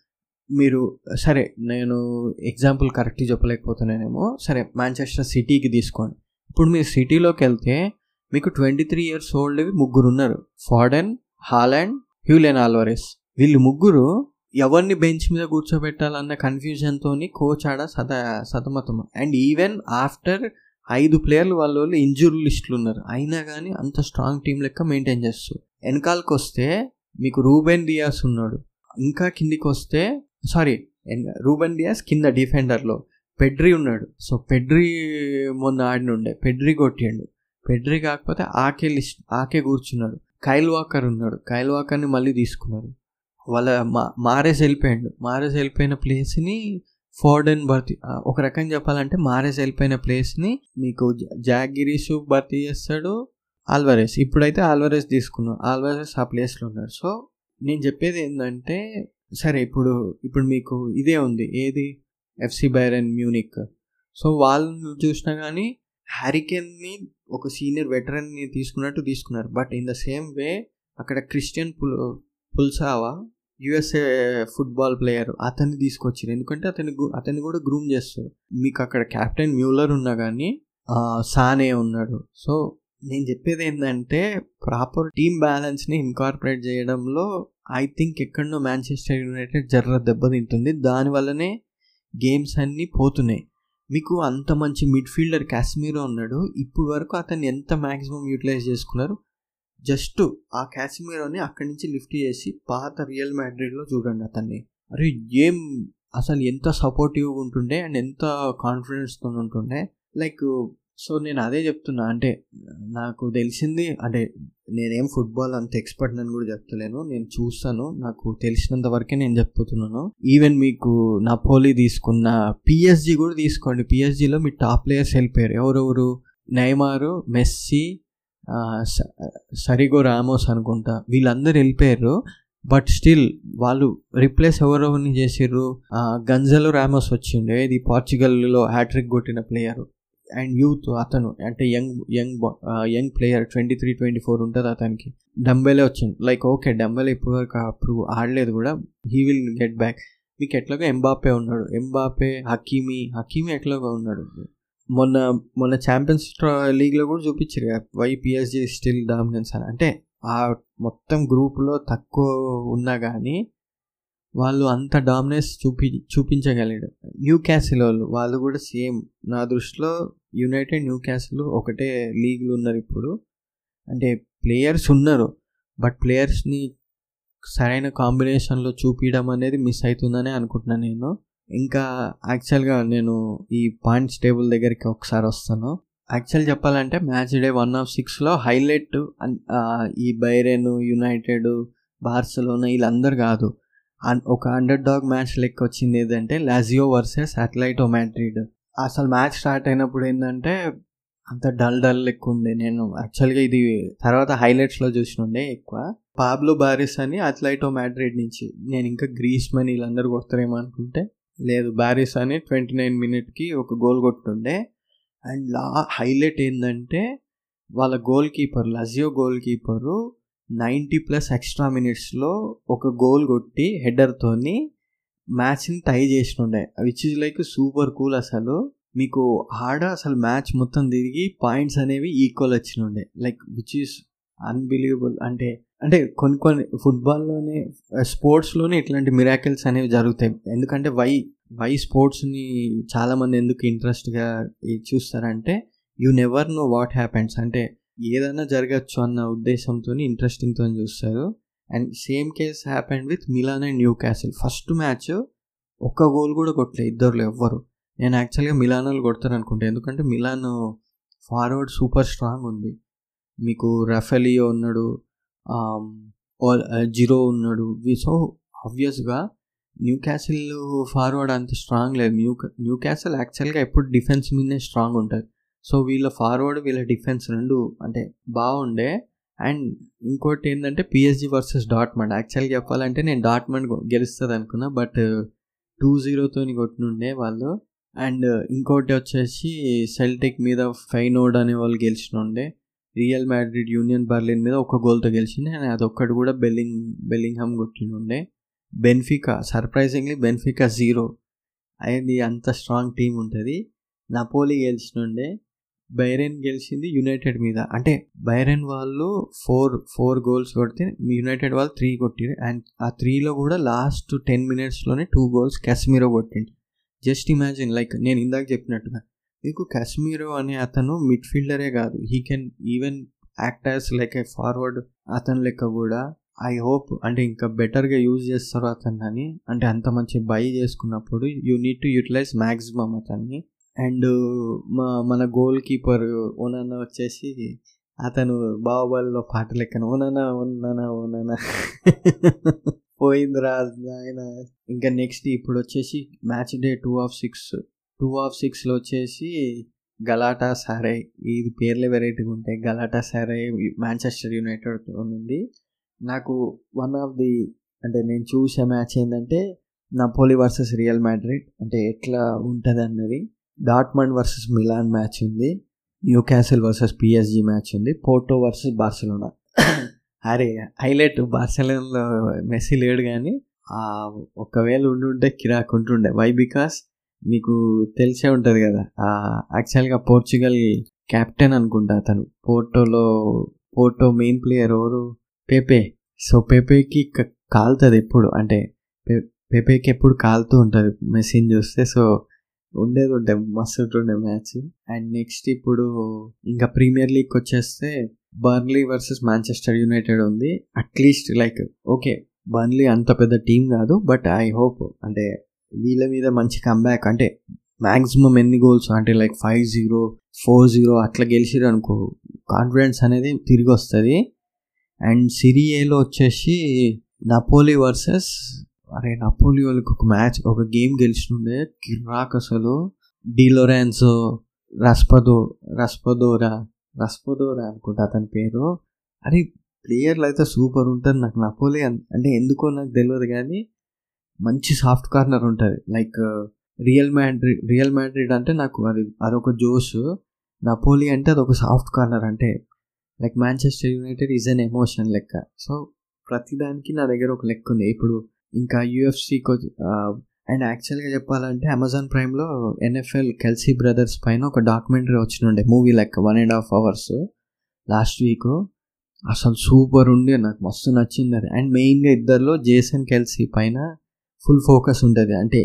మీరు సరే నేను ఎగ్జాంపుల్ కరెక్ట్గా చెప్పలేకపోతున్నానేమో సరే మాంచెస్టర్ సిటీకి తీసుకోండి. ఇప్పుడు మీరు సిటీలోకి వెళ్తే మీకు ట్వంటీ త్రీ ఇయర్స్ ఓల్డ్వి ముగ్గురు ఉన్నారు. ఫాడెన్ హాలాండ్ హ్యూలెన్ ఆల్వరెస్ వీళ్ళు ముగ్గురు ఎవరిని బెంచ్ మీద కూర్చోబెట్టాలన్న కన్ఫ్యూజన్తో కోచ్ ఆడ సత సతమతం. అండ్ ఈవెన్ ఆఫ్టర్ ఐదు ప్లేయర్లు వాళ్ళ వాళ్ళు ఇంజురీ లిస్టులు ఉన్నారు. అయినా కానీ అంత స్ట్రాంగ్ టీం లెక్క మెయింటైన్ చేస్తారు వెనకాలకు వస్తే మీకు రూబెన్ డియాస్ ఉన్నాడు. ఇంకా కిందికి వస్తే సారీ రూబెన్ డియాస్ కింద డిఫెండర్లో. పెడ్రీ ఉన్నాడు. సో పెడ్రీ మొన్న ఆడినుండే. పెడ్రీ కొట్టిండు. పెడ్రీ కాకపోతే ఆకే లిస్ట్ ఆకే కూర్చున్నాడు. కైల్ వాకర్ ఉన్నాడు. కైల్ వాకర్ని మళ్ళీ తీసుకున్నారు. వాళ్ళ మా మారేస్ వెళ్ళిపోయాడు. మారేస్ వెళ్ళిపోయిన ప్లేస్ని ఫోర్డెన్ భర్తీ ఒక రకంగా చెప్పాలంటే మారేస్ వెళ్ళిపోయిన ప్లేస్ని మీకు జాగిరీషు భర్తీ చేస్తాడు ఆల్వరేస్. ఇప్పుడైతే ఆల్వరేస్ తీసుకున్నాడు. ఆల్వరేస్ ఆ ప్లేస్లో ఉన్నాడు. సో నేను చెప్పేది ఏంటంటే సరే ఇప్పుడు ఇప్పుడు మీకు ఇదే ఉంది. ఏది? FC Byron Munich. సో వాళ్ళని చూసినా కానీ హ్యారికెన్ని ఒక సీనియర్ వెటరన్ని తీసుకున్నట్టు తీసుకున్నారు. But in the same way అక్కడ క్రిస్టియన్ పుల్ పుల్సావా యుఎస్ఏ ఫుట్బాల్ ప్లేయర్ అతన్ని తీసుకొచ్చారు ఎందుకంటే అతని అతన్ని కూడా గ్రూమ్ చేస్తారు. మీకు అక్కడ కెప్టెన్ మ్యూలర్ ఉన్నా కానీ సానే ఉన్నాడు. సో నేను చెప్పేది ఏంటంటే ప్రాపర్ టీమ్ బ్యాలెన్స్ని ఇన్కార్పొరేట్ చేయడంలో ఐ థింక్ ఎక్కడనో మ్యాంచెస్టర్ యునైటెడ్ జర్ర దెబ్బతింటుంది దానివల్లనే గేమ్స్ అన్నీ పోతున్నాయి. మీకు అంత మంచి మిడ్ఫీల్డర్ కాశ్మీరో ఉన్నాడు. ఇప్పుడు వరకు అతన్ని ఎంత మ్యాక్సిమం యూటిలైజ్ చేసుకున్నారు? జస్ట్ ఆ కాశ్మీరోని అక్కడి నుంచి లిఫ్ట్ చేసి పాత రియల్ మ్యాడ్రిడ్లో చూడండి అతన్ని. అరే ఏం అసలు ఎంత సపోర్టివ్గా ఉంటుండే అండ్ ఎంత కాన్ఫిడెన్స్తో ఉంటుండే. లైక్ సో నేను అదే చెప్తున్నా అంటే నాకు తెలిసింది అంటే నేనేం ఫుట్బాల్ అంత ఎక్స్పర్ట్ అని కూడా చెప్తలేను నేను చూస్తాను నాకు తెలిసినంత వరకే నేను చెప్పుతున్నాను. ఈవెన్ మీకు నపోలి తీసుకున్న పిఎస్జి కూడా తీసుకోండి. పిఎస్జిలో మీ టాప్ ప్లేయర్స్ వెళ్ళిపోయారు. ఎవరెవరు? నైమారు మెస్సీ సరిగో రామోస్ అనుకుంటా. వీళ్ళందరూ వెళ్ళిపోయారు. బట్ స్టిల్ వాళ్ళు రిప్లేస్ ఎవరెవరిని చేసిర్రు? గంజలో రామోస్ వచ్చిండే ఇది పోర్చుగల్లో హ్యాట్రిక్ కొట్టిన ప్లేయర్ అండ్ యూత్ అతను అంటే young young young player twenty three twenty four ఉంటుంది అతనికి. డంబెలే వచ్చింది. లైక్ ఓకే డంబెలే ఇప్పుడు వరకు అప్పుడు ఆడలేదు కూడా. హీ విల్ గెట్ బ్యాక్ మీకు ఎట్లాగో ఎంబాపే ఉన్నాడు. ఎంబాపే హకీమీ హకీమీ ఎట్లాగో ఉన్నాడు. మొన్న మొన్న ఛాంపియన్స్ లీగ్లో కూడా చూపించారు వై పిఎస్జీ స్టిల్ డామినెన్స్ అని. అంటే ఆ మొత్తం గ్రూప్లో తక్కువ ఉన్నా కానీ వాళ్ళు అంత డామినెన్స్ చూపి చూపించగలడు న్యూ క్యాసిల్ వాళ్ళు వాళ్ళు కూడా సేమ్ నా దృష్టిలో యునైటెడ్ న్యూ క్యాసిల్ ఒకటే లీగ్లు ఉన్నారు ఇప్పుడు. అంటే ప్లేయర్స్ ఉన్నారు బట్ ప్లేయర్స్ని సరైన కాంబినేషన్లో చూపించడం అనేది మిస్ అవుతుందని అనుకుంటున్నాను నేను. ఇంకా యాక్చువల్గా నేను ఈ పాయింట్స్ టేబుల్ దగ్గరికి ఒకసారి వస్తాను. యాక్చువల్ చెప్పాలంటే మ్యాచ్ డే వన్ ఆఫ్ సిక్స్లో హైలైట్ ఈ బైరెన్ యునైటెడ్ బార్సలోనా వీళ్ళందరూ కాదు. ఒక అండర్ డాగ్ మ్యాచ్ లెక్క వచ్చింది ఏదంటే లాజియో వర్సెస్ అథ్లైటో మ్యాడ్రిడ్ అసలు మ్యాచ్ స్టార్ట్ అయినప్పుడు ఏంటంటే అంత డల్ డల్ లెక్క ఉండే నేను యాక్చువల్గా ఇది తర్వాత హైలైట్స్లో చూసినుండే ఎక్కువ. పాబ్లో బారిస్ అని అథ్లైటో మ్యాడ్రిడ్ నుంచి. నేను ఇంకా గ్రీస్ మనీ వీళ్ళందరూ కొడతారేమో అనుకుంటే. లేదు బారిస్ అని ట్వంటీ నైన్ మినిట్కి ఒక గోల్ కొట్టుండే. అండ్ లా హైలైట్ ఏంటంటే వాళ్ళ goal keeper Lazio goal keeper ninety plus extra మినిట్స్లో ఒక గోల్ కొట్టి హెడర్తోని మ్యాచ్ని tie చేసినుండే which is like super cool అసలు. మీకు ఆడ అసలు మ్యాచ్ మొత్తం తిరిగి పాయింట్స్ అనేవి ఈక్వల్ వచ్చినుండే. లైక్ విచ్ ఈస్ అన్బిలీవబుల్ అంటే అంటే కొన్ని కొన్ని ఫుట్బాల్లోనే స్పోర్ట్స్లోనే ఇట్లాంటి మిరాకిల్స్ అనేవి జరుగుతాయి. ఎందుకంటే వై వై స్పోర్ట్స్ని చాలామంది ఎందుకు ఇంట్రెస్ట్గా చూస్తారంటే you never know what happens. అంటే ఏదైనా జరగచ్చు అన్న ఉద్దేశంతో ఇంట్రెస్టింగ్తో చూస్తారు. And same case happened with Milan and Newcastle first match ఒక్క గోల్ కూడా కొట్టలే ఇద్దరులో ఎవ్వరు. నేను యాక్చువల్గా మిలాన్ కొడతాను అనుకుంటా. ఎందుకంటే మిలాన్ ఫార్వర్డ్ సూపర్ స్ట్రాంగ్ ఉంది. మీకు రఫెలియో ఉన్నాడు um, జిరో uh, ఉన్నాడు. సో ఆబ్వియస్గా న్యూ క్యాసిల్ ఫార్వర్డ్ అంత స్ట్రాంగ్ లేదు. న్యూ న్యూ క్యాసిల్ యాక్చువల్గా ఎప్పుడు డిఫెన్స్ మీదనే స్ట్రాంగ్ ఉంటుంది సో వీళ్ళ ఫార్వర్డ్ వీళ్ళ డిఫెన్స్ రెండు అంటే బాగుండే. అండ్ ఇంకోటి ఏంటంటే పిఎస్జి వర్సెస్ డాట్మండ్ యాక్చువల్గా చెప్పాలంటే నేను డాట్మండ్ గెలుస్తుంది అనుకున్నా బట్ టూ జీరోతో కొట్టినుండే వాళ్ళు. అండ్ ఇంకోటి వచ్చేసి సెల్టిక్ మీద ఫైనోడ్ అనే వాళ్ళు గెలిచినుండే. రియల్ మ్యాడ్రిడ్ యూనియన్ బర్లిన్ మీద ఒక గోల్తో గెలిచింది అండ్ అదొక్కటి కూడా బెల్లింగ్ బెల్లింగ్హామ్ కొట్టినుండే. బెన్ఫికా సర్ప్రైజింగ్లీ బెన్ఫికా జీరో అయింది అంత స్ట్రాంగ్ టీం ఉంటుంది. నపోలి గెలిచినుండే. బైరెన్ గెలిచింది యునైటెడ్ మీద. అంటే బైరెన్ వాళ్ళు ఫోర్ ఫోర్ గోల్స్ కొడితే యునైటెడ్ వాళ్ళు త్రీ కొట్టిరు. అండ్ ఆ త్రీలో కూడా లాస్ట్ టెన్ మినిట్స్లోనే టూ గోల్స్ కాశ్మీరో కొట్టిండు. జస్ట్ ఇమాజిన్ లైక్ నేను ఇందాక చెప్పినట్టుగా మీకు కాశ్మీరో అనే అతను మిడ్ఫీల్డరే కాదు. He can even actors like a forward అతని లెక్క కూడా. ఐ హోప్ అంటే ఇంకా బెటర్గా యూజ్ చేస్తారు అతన్ని అంటే అంత మంచి బై చేసుకున్నప్పుడు you need to utilize maximum అతన్ని. అండ్ మా మన గోల్ కీపర్ ఓనన్న వచ్చేసి అతను బాహుబలిలో పాట లెక్కన ఓననా ఓననా ఓననా పోయిందిరా ఆయన ఇంకా నెక్స్ట్ ఇప్పుడు వచ్చేసి match day two of six two of సిక్స్లో వచ్చేసి గలాటా సారై. ఇది పేర్లే వెరైటీగా ఉంటాయి. గలాటా సారై మాంచెస్టర్ యునైటెడ్ ఉంది నాకు వన్ ఆఫ్ ది అంటే నేను చూసే మ్యాచ్ ఏంటంటే నపోలి వర్సెస్ రియల్ మ్యాడ్రిడ్ అంటే ఎట్లా ఉంటుంది అన్నది డాట్మండ్ వర్సెస్ మిలాన్ మ్యాచ్ ఉంది Newcastle versus PSG match ఉంది పోర్టో వర్సెస్ బార్సలోనా? అరే హైలైట్ బార్సలోనాలో మెస్సీ లేడు కానీ ఒకవేళ ఉండుంటే కిరాక్ ఉంటుండే. వై బికాస్ మీకు తెలిసే ఉంటుంది కదా యాక్చువల్గా పోర్చుగల్ కెప్టెన్ అనుకుంటా అతను. పోర్టోలో పోర్టో మెయిన్ ప్లేయర్ ఎవరు? పేపే సో పేపేకి కాలుతుంది ఎప్పుడు? అంటే పెపేకి ఎప్పుడు కాలుతూ ఉంటుంది మెస్సీని చూస్తే. సో ఉండేది ఉండే మస్తు ఉంటుండే మ్యాచ్. అండ్ నెక్స్ట్ ఇప్పుడు ఇంకా ప్రీమియర్ లీగ్ వచ్చేస్తే బర్న్లీ వర్సెస్ మాంచెస్టర్ యునైటెడ్ ఉంది. At least like okay Burnley అంత పెద్ద టీం కాదు బట్ ఐ హోప్ అంటే వీళ్ళ మీద మంచి కంబ్యాక్ అంటే మ్యాక్సిమం ఎన్ని గోల్స్ అంటే like five zero four zero అట్లా గెలిచిరు అనుకో కాన్ఫిడెన్స్ అనేది తిరిగి వస్తుంది అండ్ సిరియేలో వచ్చేసి నపోలి వర్సెస్ అరే నపోలి వాళ్ళకి ఒక మ్యాచ్ ఒక గేమ్ గెలిచినుండే కిరాక్ అసలు. డిలోరెన్స్ రస్పదో రస్పదోరా రస్పదోరా అనుకుంటా అతని పేరు. అరే ప్లేయర్లు అయితే సూపర్ ఉంటుంది నాకు నపోలి అంటే ఎందుకో నాకు తెలియదు కానీ మంచి సాఫ్ట్ కార్నర్ ఉంటుంది. Like real Madrid real Madrid అంటే నాకు అది అదొక జోష్ నపోలి అంటే అదొక సాఫ్ట్ కార్నర్ అంటే like Manchester United is an emotion లెక్క. సో ప్రతిదానికి నా దగ్గర ఒక లెక్క ఉంది. ఇప్పుడు ఇంకా యూఎఫ్సీకి అండ్ యాక్చువల్గా చెప్పాలంటే అమెజాన్ ప్రైమ్లో ఎన్ఎఫ్ఎల్ కెల్సీ బ్రదర్స్ పైన ఒక డాక్యుమెంటరీ వచ్చినుండే మూవీ లెక్క one and half hours last week అసలు సూపర్ ఉండే నాకు మస్తు నచ్చింది అది. అండ్ మెయిన్గా ఇద్దరిలో జేసన్ కెల్సీ పైన ఫుల్ ఫోకస్ ఉంటుంది. అంటే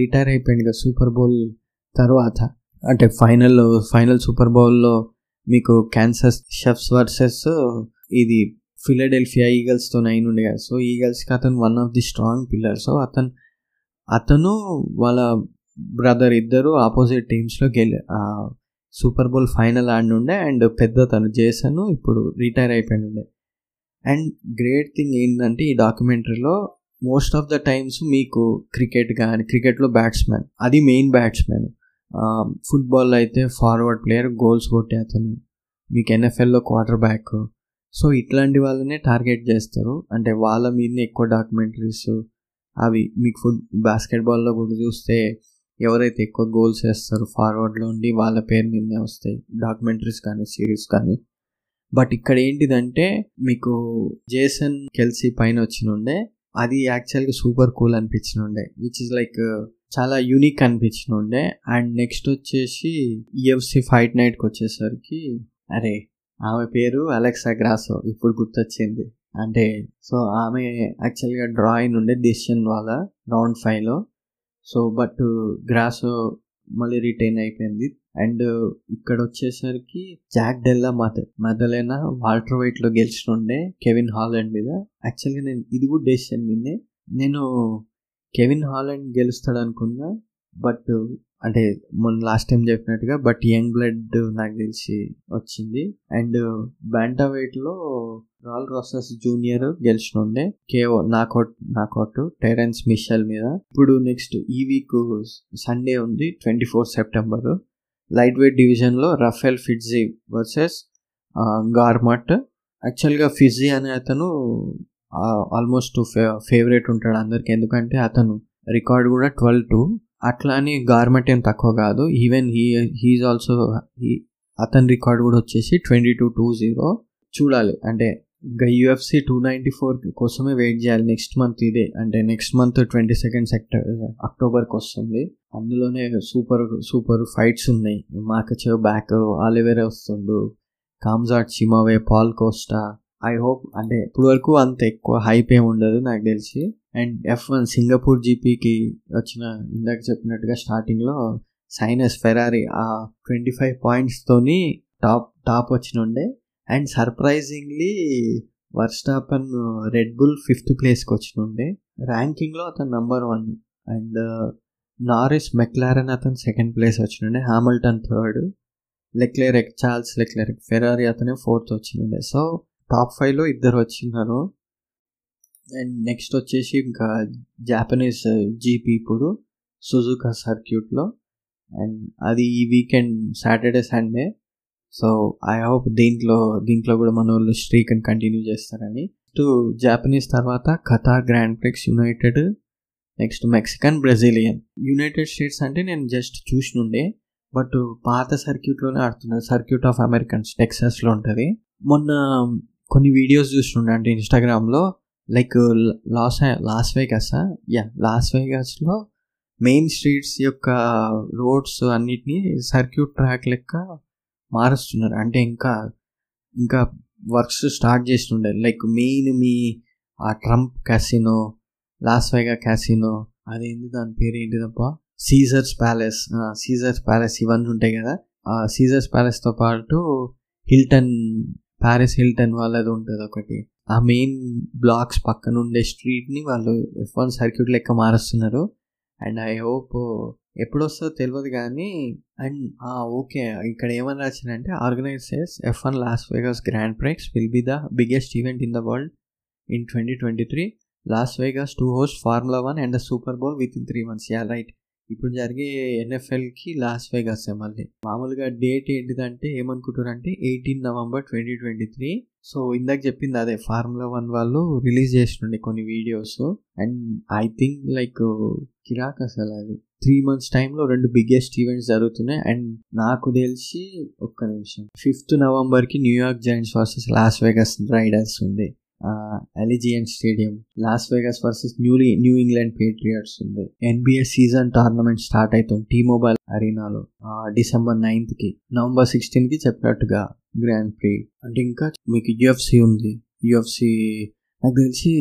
రిటైర్ అయిపోయింది కదా సూపర్ బౌల్ తర్వాత. అంటే ఫైనల్ ఫైనల్ సూపర్ బౌల్లో మీకు క్యాన్సర్ షెఫ్స్ వర్సెస్ ఇది ఫిలడెల్ఫియా ఈగల్స్తో అయినుండే కదా. సో ఈగల్స్కి అతను one of the strong pillar so అతను అతను వాళ్ళ బ్రదర్ ఇద్దరు ఆపోజిట్ టీమ్స్లో గెలి సూపర్ బౌల్ ఫైనల్ ఆడినుండే అండ్ పెద్ద తను జేసన్ ఇప్పుడు రిటైర్ అయిపోయిండే అండ్ గ్రేట్ థింగ్ ఏంటంటే ఈ డాక్యుమెంటరీలో మోస్ట్ ఆఫ్ ద టైమ్స్ మీకు క్రికెట్ కానీ క్రికెట్లో బ్యాట్స్మెన్ అది మెయిన్ బ్యాట్స్మెన్ ఫుట్బాల్లో అయితే ఫార్వర్డ్ ప్లేయర్ గోల్స్ కొట్టే అతను. మీకు ఎన్ఎఫ్ఎల్లో క్వార్టర్ బ్యాక్ సో ఇట్లాంటి వాళ్ళనే టార్గెట్ చేస్తారు. అంటే వాళ్ళ మీదనే ఎక్కువ డాక్యుమెంటరీస్ అవి మీకు ఫుడ్ బాస్కెట్బాల్లో కూడా చూస్తే ఎవరైతే ఎక్కువ గోల్స్ వేస్తారో ఫార్వర్డ్లో ఉండి వాళ్ళ పేరు మీదనే వస్తాయి. డాక్యుమెంటరీస్ కానీ సిరీస్ కానీ. బట్ ఇక్కడ ఏంటిదంటే మీకు జేసన్ కెల్సీ పైన వచ్చినుండే అది యాక్చువల్గా సూపర్ కూల్ అనిపించినుండే విచ్ ఇస్ లైక్ చాలా యూనిక్ అనిపించినుండే అండ్ నెక్స్ట్ వచ్చేసి ఈఎఫ్సి ఫైట్ నైట్కి వచ్చేసరికి అరే ఆమె పేరు అలెక్సా గ్రాసో ఇప్పుడు గుర్తొచ్చింది. అంటే సో ఆమె యాక్చువల్గా డ్రాయింగ్ ఉండే డెసిషన్ వాళ్ళ రౌండ్ ఫైవ్లో సో బట్ గ్రాసో మళ్ళీ రిటైన్ అయిపోయింది. అండ్ ఇక్కడ వచ్చేసరికి జాక్ డెల్లా మత మదలైనా వాల్టర్ వైట్లో గెలిచినుండే కెవిన్ హాలండ్ మీద. యాక్చువల్గా నేను ఇది కూడా డెసిషన్ మీదే. నేను కెవిన్ హాలండ్ గెలుస్తాడు అనుకున్నా బట్ అంటే మొన్న లాస్ట్ టైం చెప్పినట్టుగా బట్ యంగ్ బ్లడ్ నాకు తెలిసి వచ్చింది. అండ్ బ్యాంటా వెయిట్లో Raul Rosas junior గెలిచినుండే KO knockout knockout Terrence Mitchell మీద. ఇప్పుడు నెక్స్ట్ ఈ వీక్ సండే ఉంది twenty four September light weight డివిజన్లో రఫెల్ ఫిడ్జీ వర్సెస్ గార్మట్ యాక్చువల్గా ఫిజీ అనే అతను ఆల్మోస్ట్ ఫేవరెట్ ఉంటాడు అందరికి. ఎందుకంటే అతను రికార్డ్ కూడా ట్వెల్వ్ టూ అట్లా అని గార్మెంట్ ఏం తక్కువ కాదు. ఈవెన్ హీ హీఈ్ ఆల్సో అతని రికార్డ్ కూడా వచ్చేసి ట్వంటీ టూ టూ జీరో చూడాలి. అంటే ఇంకా యూఎఫ్సి టూ నైంటీ ఫోర్ కోసమే వెయిట్ చేయాలి. నెక్స్ట్ మంత్ ఇదే. అంటే next month twenty second sector అక్టోబర్కి వస్తుంది అందులోనే సూపర్ సూపర్ ఫైట్స్ ఉన్నాయి. మాకచో బ్యాక్ ఆలివేరే వస్తుండు. Khamzat Chimaev Paulo Costa I hope అంటే ఇప్పుడు వరకు అంత ఎక్కువ హైప్ ఏమి ఉండదు నాకు తెలిసి. అండ్ ఎఫ్ వన్ సింగపూర్ జీపీకి వచ్చిన ఇందాక చెప్పినట్టుగా స్టార్టింగ్లో సైనస్ ఫెరారీ ఆ ట్వంటీ ఫైవ్ పాయింట్స్తోని top top వచ్చినుండే and surprisingly Verstappen Red Bull fifth ప్లేస్కి వచ్చినుండే ర్యాంకింగ్లో అతను number one and Norris McLaren అతను second place వచ్చినుండే Hamilton third Leclerc Charles Leclerc Ferrari అతనే ఫోర్త్ వచ్చినుండే సో టాప్ ఫైవ్లో ఇద్దరు వచ్చినారు. అండ్ నెక్స్ట్ వచ్చేసి ఇంకా జాపనీస్ జీపీ uh, ఇప్పుడు సుజుకా సర్క్యూట్లో అండ్ అది ఈ weekend Saturday Sunday so I hope దీంట్లో దీంట్లో కూడా మన వాళ్ళు స్ట్రీక్ని కంటిన్యూ చేస్తారని. నెక్స్ట్ జాపనీస్ తర్వాత Qatar grand prix United next Mexican Brazilian United States అంటే నేను జస్ట్ చూసినుండే. బట్ పాత సర్క్యూట్లోనే ఆడుతున్నారు. సర్క్యూట్ ఆఫ్ అమెరికన్స్ టెక్సాస్లో ఉంటుంది. మొన్న కొన్ని వీడియోస్ చూస్తుండే అంటే ఇన్స్టాగ్రామ్లో like Las Las Vegas yeah Las వేగాస్లో main streets యొక్క రోడ్స్ అన్నిటినీ సర్క్యూట్ ట్రాక్ లెక్క మారుస్తున్నారు. అంటే ఇంకా ఇంకా వర్క్స్ స్టార్ట్ చేస్తుండే. లైక్ మెయిన్ మీ ఆ Trump casino Las Vegas casino అదేంటి దాని పేరు ఏంటిదప్ప సీజర్స్ ప్యాలెస్ సీజర్స్ ప్యాలెస్ ఇవన్నీ ఉంటాయి కదా? ఆ సీజర్స్ ప్యాలెస్తో పాటు హిల్టన్ ప్యారిస్ హిల్టన్ వాళ్ళది ఉంటుంది ఒకటి. ఆ మెయిన్ బ్లాక్స్ పక్కన ఉండే స్ట్రీట్ని వాళ్ళు ఎఫ్ వన్ సర్క్యూట్ లెక్క మారుస్తున్నారు. అండ్ ఐ హోప్ ఎప్పుడు వస్తుందో తెలియదు కానీ అండ్ ఓకే ఇక్కడ ఏమని రాసిందంటే organizers F one Las Vegas grand prix will be the biggest event in the world in twenty twenty three Las Vegas to host formula one and the super bowl with in three months yeah right ఇప్పుడు జరిగే ఎన్ఎఫ్ఎల్కి loss Vegas మళ్ళీ? మామూలుగా date ఏంటిదంటే ఏమనుకుంటారు అంటే eighteen November twenty twenty three. So ఇందాక చెప్పింది అదే ఫార్ములా వన్ వాళ్ళు రిలీజ్ చేస్తుండే కొన్ని videos. And I think like కిరాక్ అసలు అది. త్రీ మంత్స్ టైంలో రెండు బిగ్గెస్ట్ ఈవెంట్స్ జరుగుతున్నాయి. అండ్ నాకు తెలిసి ఒక్క నిమిషం. Fifth నవంబర్కి New York Giants versus Las Vegas Raiders ఉంది Allegiant stadium Las Vegas versus New New England Patriots ఉంది. ఎన్బిఏ సీజన్ టోర్నమెంట్ స్టార్ట్ అవుతుంది టీ మొబైల్ అరీనాలో డిసెంబర్ నైన్త్కి. నవంబర్ సిక్స్టీన్కి చెప్పినట్టుగా గ్రాండ్ ప్రీ అంటే ఇంకా మీకు యుఎఫ్సి ఉంది. యుఎఫ్సి నాకు తెలిసి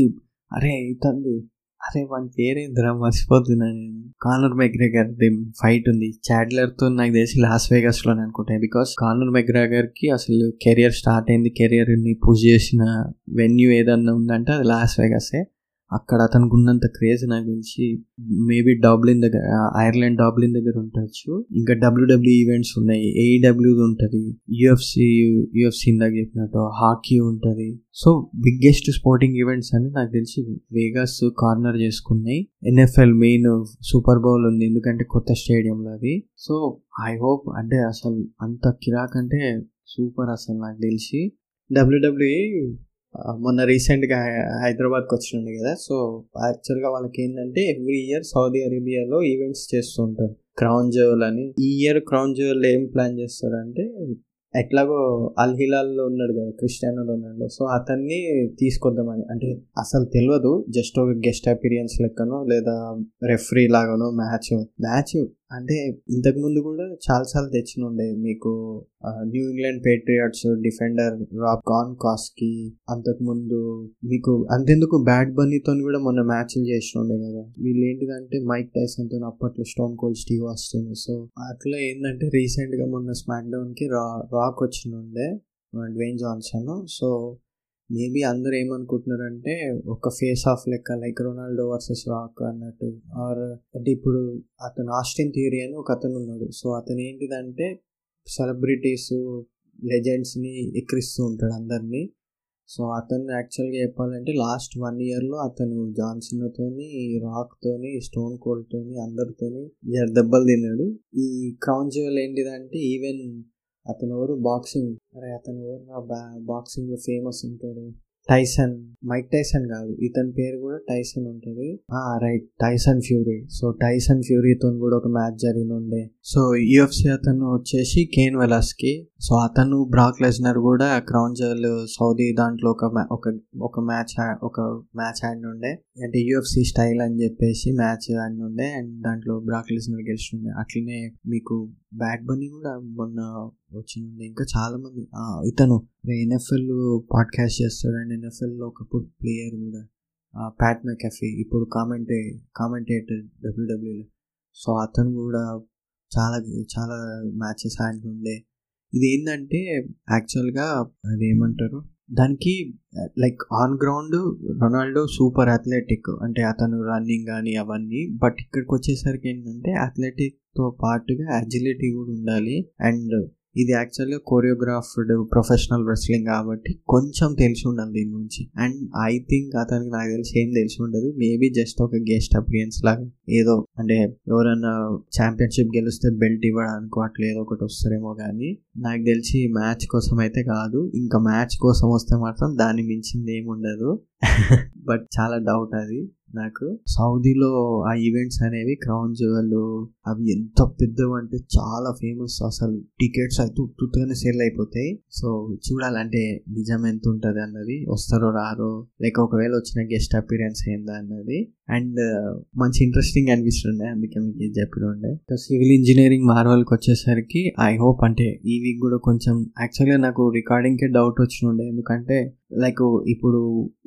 అరే అవుతుంది అరే వాని పేరేంద్రా? మర్చిపోతున్నా నేను. కానూర్ మెగ్రెగర్ ది ఫైట్ ఉంది. చాడ్లర్తో నాకు తెలిసి లాస్ వేగస్లోనే అనుకుంటాను బికాస్ కానూర్ మెగ్రెగర్కి అసలు కెరియర్ స్టార్ట్ అయింది. కెరియర్ని పుష్ చేసిన వెన్యూ ఏదన్నా ఉందంటే అది లాస్ వేగసే అక్కడ అతనికి ఉన్నంత క్రేజ్ నాకు తెలిసి మేబీ డాబ్లిన్ దగ్గర ఐర్లాండ్ డాబ్లిన్ దగ్గర ఉండొచ్చు. ఇంకా డబ్ల్యూడబ్ల్యూ ఈవెంట్స్ ఉన్నాయి. ఏఈడబ్ల్యూ ఉంటుంది యుఎఫ్సి యుఎఫ్సి ఇందాక చెప్పినట్టు హాకీ ఉంటుంది. సో బిగ్గెస్ట్ స్పోర్టింగ్ ఈవెంట్స్ అని నాకు తెలిసి వేగాస్ కార్నర్ చేసుకున్నాయి. ఎన్ఎఫ్ఎల్ మెయిన్ సూపర్ బౌల్ ఉంది ఎందుకంటే కొత్త స్టేడియంలో అది. సో ఐ హోప్ అంటే అసలు అంత కిరాక్ అంటే సూపర్ అసలు నాకు తెలిసి. డబ్ల్యూడబ్ల్యూఈ మొన్న రీసెంట్గా హైదరాబాద్కి వచ్చిండే కదా సో యాక్చువల్గా వాళ్ళకి ఏంటంటే ఎవ్రీ ఇయర్ సౌదీ అరేబియాలో ఈవెంట్స్ చేస్తుంటారు క్రౌన్ జోల్ అని. ఈ ఇయర్ క్రౌన్ జోల్ ఏం ప్లాన్ చేస్తారంటే ఎట్లాగో అల్ హిలాల్లో ఉన్నాడు కదా క్రిస్టియానో రొనాల్డో సో అతన్ని తీసుకొద్దామని. అంటే అసలు తెలియదు జస్ట్ ఒక గెస్ట్ అపీరియన్స్ లెక్కనో లేదా రెఫరీ లాగానో మ్యాచ్ మ్యాచ్ అంటే ఇంతకు ముందు కూడా చాలాసార్లు తెచ్చిన ఉండే మీకు New England Patriots defender Rob Gronkowski అంతకు ముందు మీకు అంతెందుకు బ్యాట్ బన్నీతో కూడా మొన్న మ్యాచ్లు చేసిన ఉండే కదా. వీళ్ళు ఏంటిదంటే మైక్ టైసన్తో అప్పట్లో Stone Cold Steve Austin so అట్లా ఏంటంటే రీసెంట్గా మొన్న స్మాక్ డౌన్కి రా రాక్ వచ్చిన ఉండే డ్వేన్ జాన్సన్ సో మేబీ అందరూ ఏమనుకుంటున్నారంటే ఒక ఫేస్ ఆఫ్ లెక్క లైక్ రొనాల్డో వర్సెస్ రాక్ అన్నట్టు. ఆర్ అంటే ఇప్పుడు అతను ఆస్టిన్ థియరీ అని ఒక అతను ఉన్నాడు. సో అతను ఏంటిదంటే సెలబ్రిటీస్ లెజెండ్స్ని ఎక్కిరిస్తూ ఉంటాడు అందరినీ. సో అతను యాక్చువల్గా చెప్పాలంటే లాస్ట్ వన్ ఇయర్లో అతను జాన్సన్తోని రాక్తోని స్టోన్ కోల్డ్తోని అందరితోని దెబ్బలు తిన్నాడు. ఈ క్రౌన్ జ్యువెల్ ఏంటిదంటే ఈవెన్ అతను ఎవరు బాక్సింగ్ అరే అతను ఎవరు బాక్సింగ్లో ఫేమస్ ఉంటాడు. టైసన్ మైక్ టైసన్ కాదు. ఇతని పేరు కూడా టైసన్ ఉంటుంది. Right Tyson Fury so Tyson ఫ్యూరీతో కూడా ఒక మ్యాచ్ జరిగి ఉండే సో యుఎఫ్సి అతను వచ్చేసి కేన్ వెలాస్కి. సో అతను బ్రాక్ లెజ్నర్ కూడా క్రౌన్ జల్ సౌదీ దాంట్లో ఒక ఒక ఒక మ్యాచ్ ఒక మ్యాచ్ ఆడిన ఉండే అంటే యుఎఫ్సి స్టైల్ అని చెప్పేసి మ్యాచ్ ఆడిన ఉండే అండ్ దాంట్లో బ్రాక్ లెజ్నర్ గెలిచిండే. అట్లనే మీకు బ్యాట్ బనీ కూడా మొన్న వచ్చిండే ఇంకా చాలా మంది ఇతను ఎన్ఎఫ్ఎల్ పాడ్కాస్ట్ చేస్తాడు అండ్ ఎన్ఎఫ్ఎల్లో ఒకప్పుడు ప్లేయర్ కూడా. ప్యాట్ మెకఫీ ఇప్పుడు కామెంటే కామెంటేటర్ డబ్ల్యూడబ్ల్యూలో. సో అతను కూడా చాలా చాలా మ్యాచెస్ ఆడుతుండే. ఇది ఏంటంటే యాక్చువల్గా అది ఏమంటారు? దానికి like on ground Ronaldo super athletic అంటే అతను రన్నింగ్ కానీ అవన్నీ. బట్ ఇక్కడికి వచ్చేసరికి ఏంటంటే అథ్లెటిక్తో పాటుగా అజిలిటీ కూడా ఉండాలి. అండ్ ఇది యాక్చువల్గా కోరియోగ్రాఫ్డ్ ప్రొఫెషనల్ రెస్లింగ్ కాబట్టి కొంచెం తెలిసి ఉండాలి దీని గురించి. అండ్ ఐ థింక్ అతనికి నాకు తెలిసి ఏం తెలిసి ఉండదు. మేబీ జస్ట్ ఒక గెస్ట్ అపిరియన్స్ లాగా ఏదో అంటే ఎవరైనా ఛాంపియన్షిప్ గెలిస్తే బెల్ట్ ఇవ్వడానికి అట్లా ఏదో ఒకటి వస్తారేమో కానీ నాకు తెలిసి మ్యాచ్ కోసం అయితే కాదు. ఇంకా మ్యాచ్ కోసం వస్తే మాత్రం దాన్ని మించింది ఏమి ఉండదు. బట్ చాలా డౌట్ అది. నాకు. సౌదీలో ఆ ఈవెంట్స్ అనేవి క్రౌన్ జ్యువెల్ అవి ఎంత పెద్దవి అంటే చాలా ఫేమస్ అసలు. టికెట్స్ అయితే ఉత్తుగానే సేల్ అయిపోతాయి. సో చూడాలంటే నిజం ఎంత ఉంటుంది అన్నది వస్తారో రారో లేక ఒకవేళ వచ్చిన గెస్ట్ అపీరెన్స్ ఏందా అన్నది. అండ్ uh, మంచి ఇంట్రెస్టింగ్ అనిపిస్తుండే అందుకే మీకు ఏం చెప్పినండే. సివిల్ ఇంజనీరింగ్ మార్వల్కి వచ్చేసరికి ఐ హోప్ అంటే ఈ వీక్ కూడా కొంచెం యాక్చువల్గా నాకు రికార్డింగ్కే డౌట్ వచ్చినుండే. ఎందుకంటే లైక్ ఇప్పుడు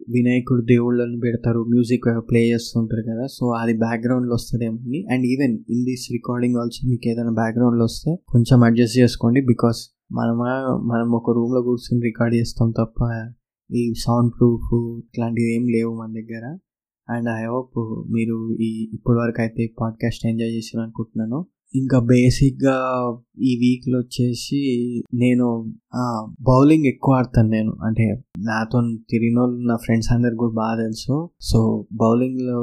వినాయకుడు దేవుళ్ళని పెడతారు మ్యూజిక్ ప్లే చేస్తుంటారు కదా సో అది బ్యాక్గ్రౌండ్లో వస్తుందేమో అని. And even in this recording also మీకు ఏదైనా బ్యాక్గ్రౌండ్లో వస్తే కొంచెం అడ్జస్ట్ చేసుకోండి బికాస్ మనమా మనం ఒక రూమ్లో కూర్చొని రికార్డ్ చేస్తాం తప్ప ఈ సౌండ్ ప్రూఫ్ ఇట్లాంటివి ఏం లేవు మన దగ్గర. అండ్ ఐ హోప్ మీరు ఈ ఇప్పటివరకు అయితే పాడ్కాస్ట్ ఎంజాయ్ చేసారు అనుకుంటున్నాను ఇంకా బేసిక్గా ఈ వీక్లో వచ్చేసి నేను బౌలింగ్ ఎక్కువ ఆడతాను నేను. అంటే నాతో తిరిగిన వాళ్ళు నా ఫ్రెండ్స్ అందరికి కూడా బాగా తెలుసు. సో బౌలింగ్లో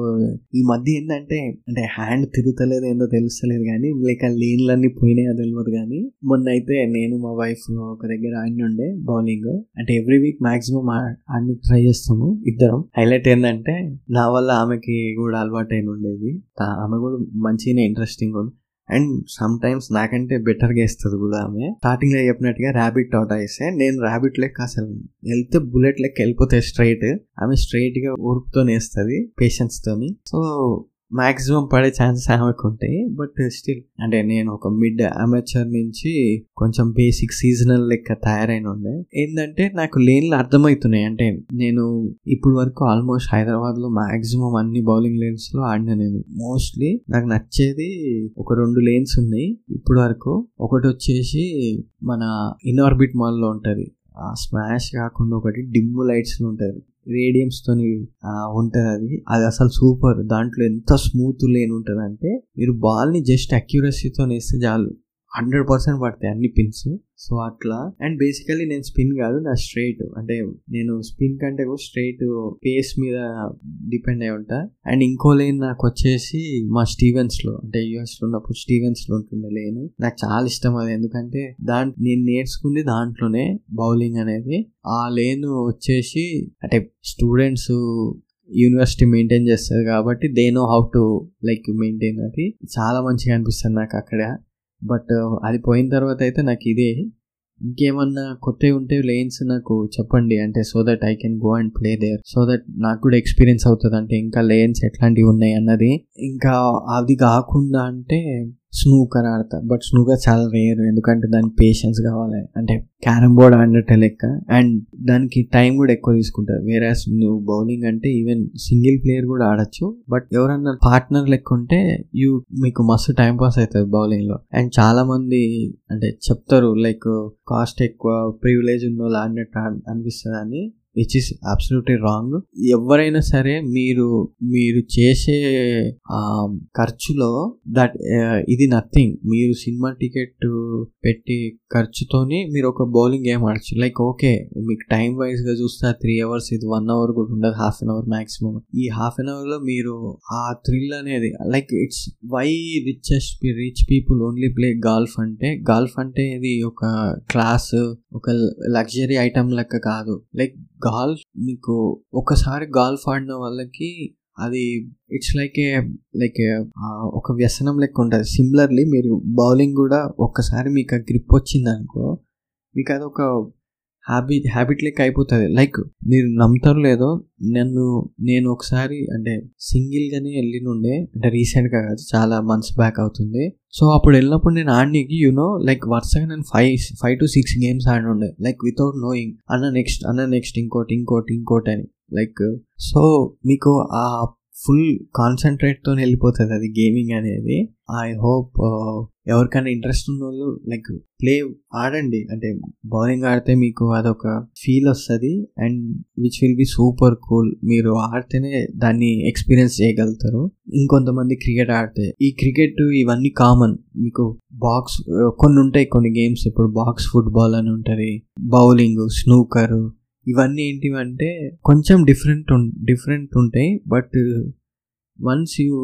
ఈ మధ్య ఏంటంటే అంటే హ్యాండ్ తిరుగుతలేదు ఏందో తెలుస్తలేదు కానీ లేక లేన్లన్నీ పోయినాయో తెలియదు కానీ మొన్న అయితే నేను మా వైఫ్ ఒక దగ్గర ఆడి ఉండే బౌలింగ్. అంటే ఎవ్రీ వీక్ మాక్సిమం ఆడిని ట్రై చేస్తాము ఇద్దరం. హైలైట్ ఏంటంటే నా వల్ల ఆమెకి కూడా అలవాటు అయిన ఉండేది ఆమె కూడా మంచిగానే ఇంట్రెస్టింగ్ ఉంది. అండ్ సమ్ టైమ్స్ నాకంటే బెటర్గా వేస్తుంది కూడా ఆమె. స్టార్టింగ్లో చెప్పినట్టుగా ర్యాబిట్ అవుట్ వేస్తే నేను ర్యాబిట్ లెక్క అసలు వెళ్తే బుల్లెట్ లెక్క వెళ్ళిపోతే స్ట్రైట్ ఆమె స్ట్రైట్గా ఊరుకుతోనే వేస్తుంది పేషెన్స్ తోని. సో మాక్సిమం పడే ఛాన్సెస్ ఆమెకు ఉంటాయి. బట్ స్టిల్ అంటే నేను ఒక మిడ్ అమెచర్ నుంచి కొంచెం బేసిక్ సీజనల్ లెక్క తయారైన ఉండే ఏంటంటే నాకు లేన్లు అర్థమవుతున్నాయి. అంటే నేను ఇప్పుడు వరకు ఆల్మోస్ట్ హైదరాబాద్లో మాక్సిమం అన్ని బౌలింగ్ లేన్స్లో ఆడినా నేను. మోస్ట్లీ నాకు నచ్చేది ఒక రెండు లేన్స్ ఉన్నాయి. ఇప్పుడు వరకు ఒకటి వచ్చేసి మన ఇన్ఆర్బిట్ ఆర్బిట్ మాల్లో ఉంటుంది. ఆ స్మాష్ కాకుండా ఒకటి డిమ్ లైట్స్ ఉంటుంది. రేడియంస్ తోని ఉంటుంది అది. అది అసలు సూపర్ దాంట్లో ఎంత స్మూత్ లేని ఉంటుంది అంటే మీరు బాల్ని జస్ట్ అక్యూరసీతో వేస్తే చాలు. హండ్రెడ్ పర్సెంట్ పడతాయి అన్ని పిన్స్. సో అట్లా. అండ్ బేసికలీ నేను స్పిన్ కాదు నా స్ట్రైట్ అంటే నేను స్పిన్ కంటే కూడా స్ట్రైట్ పేస్ మీద డిపెండ్ అయి ఉంటా. అండ్ ఇంకో లేన్ నాకు వచ్చేసి మా స్టీవెన్స్లో అంటే యుఎస్లో ఉన్నప్పుడు స్టీవెన్స్లో ఉంటుండే లేను. నాకు చాలా ఇష్టం అది. ఎందుకంటే దాంట్ నేను నేర్చుకుంది దాంట్లోనే బౌలింగ్ అనేది. ఆ లేన్ వచ్చేసి అంటే స్టూడెంట్స్ యూనివర్సిటీ మెయింటైన్ చేస్తుంది కాబట్టి they know how to like maintain అది. చాలా మంచిగా అనిపిస్తుంది నాకు అక్కడ. బట్ అది పోయిన తర్వాత అయితే నాకు ఇదే. ఇంకేమన్నా కొత్తవి ఉంటే లేన్స్ నాకు చెప్పండి. అంటే so that I can go and play there so that నాకు కూడా ఎక్స్పీరియన్స్ అవుతుంది అంటే ఇంకా లేన్స్ ఎట్లాంటివి ఉన్నాయి అన్నది. ఇంకా అది కాకుండా అంటే స్నూకర్ ఆడతా. బట్ స్నూకర్ చాలా రేర్ ఎందుకంటే దానికి పేషెన్స్ కావాలి. అంటే క్యారమ్ బోర్డ్ ఆడినట్టే లెక్క. అండ్ దానికి టైం కూడా ఎక్కువ తీసుకుంటారు. వేరే నువ్వు బౌలింగ్ అంటే ఈవెన్ సింగిల్ ప్లేయర్ కూడా ఆడచ్చు. బట్ ఎవరన్నా పార్ట్నర్ లెక్క ఉంటే యూ మీకు మస్తు టైం పాస్ అవుతుంది బౌలింగ్లో. అండ్ చాలా మంది అంటే చెప్తారు లైక్ కాస్ట్ ఎక్కువ ప్రివిలేజ్ ఉన్న వాళ్ళు ఆడినట్టు అనిపిస్తుంది అని విచ్ ఇస్ అబ్సల్యూట్లీ రాంగ్ ఎవరైనా సరే మీరు మీరు చేసే ఖర్చులో దట్ ఇది నథింగ్ మీరు సినిమా టికెట్ పెట్టి ఖర్చుతోని మీరు ఒక బౌలింగ్ గేమ్ ఆడచ్చు. లైక్ ఓకే మీకు టైం వైజ్గా చూస్తే త్రీ అవర్స్ ఇది వన్ అవర్ కూడా ఉండదు హాఫ్ అన్ అవర్ మాక్సిమం ఈ హాఫ్ అన్ అవర్లో మీరు ఆ థ్రిల్ అనేది like it's why richest rich people only play golf అంటే గాల్ఫ్ అంటే ఇది ఒక క్లాస్ ఒక లగ్జరీ ఐటమ్ లెక్క కాదు. లైక్ గాల్ఫ్ మీకు ఒకసారి గాల్ఫ్ ఆడిన వాళ్ళకి అది ఇట్స్ లైక్ ఏ లైక్ ఒక వ్యసనం లెక్క ఉంటుంది. సిమిలర్లీ మీరు బౌలింగ్ కూడా ఒక్కసారి మీకు ఆ గ్రిప్ వచ్చిందనుకో మీకు అది ఒక హ్యాబిట్ హ్యాబిట్ లెక్క అయిపోతుంది. లైక్ మీరు నమ్ముతారు లేదో నన్ను నేను ఒకసారి అంటే సింగిల్గానే వెళ్ళినుండే అంటే రీసెంట్గా కాదు చాలా మంత్స్ బ్యాక్ అవుతుంది. సో అప్పుడు వెళ్ళినప్పుడు నేను ఆడికి యూనో లైక్ వరుసగా నేను five five to six games ఆడినుండే. Like without knowing అన్న నెక్స్ట్ అన్న నెక్స్ట్ ఇంకోటి ఇంకోటి ఇంకోటి అని. లైక్ సో మీకు ఆ ఫుల్ కాన్సన్ట్రేట్తో వెళ్ళిపోతుంది అది గేమింగ్ అనేది. ఐ హోప్ ఎవరికైనా ఇంట్రెస్ట్ ఉన్న వాళ్ళు లైక్ ప్లే ఆడండి. అంటే బౌలింగ్ ఆడితే మీకు అదొక ఫీల్ వస్తుంది and which will be super cool మీరు ఆడితేనే దాన్ని ఎక్స్పీరియన్స్ చేయగలుగుతారు. ఇంకొంతమంది క్రికెట్ ఆడితే ఈ క్రికెట్ ఇవన్నీ కామన్ మీకు బాక్స్ కొన్ని ఉంటాయి కొన్ని గేమ్స్ ఇప్పుడు బాక్స్ ఫుట్బాల్ అని ఉంటుంది బౌలింగ్ స్నూకర్ ఇవన్నీ ఏంటివంటే కొంచెం డిఫరెంట్ డిఫరెంట్ ఉంటాయి. But once you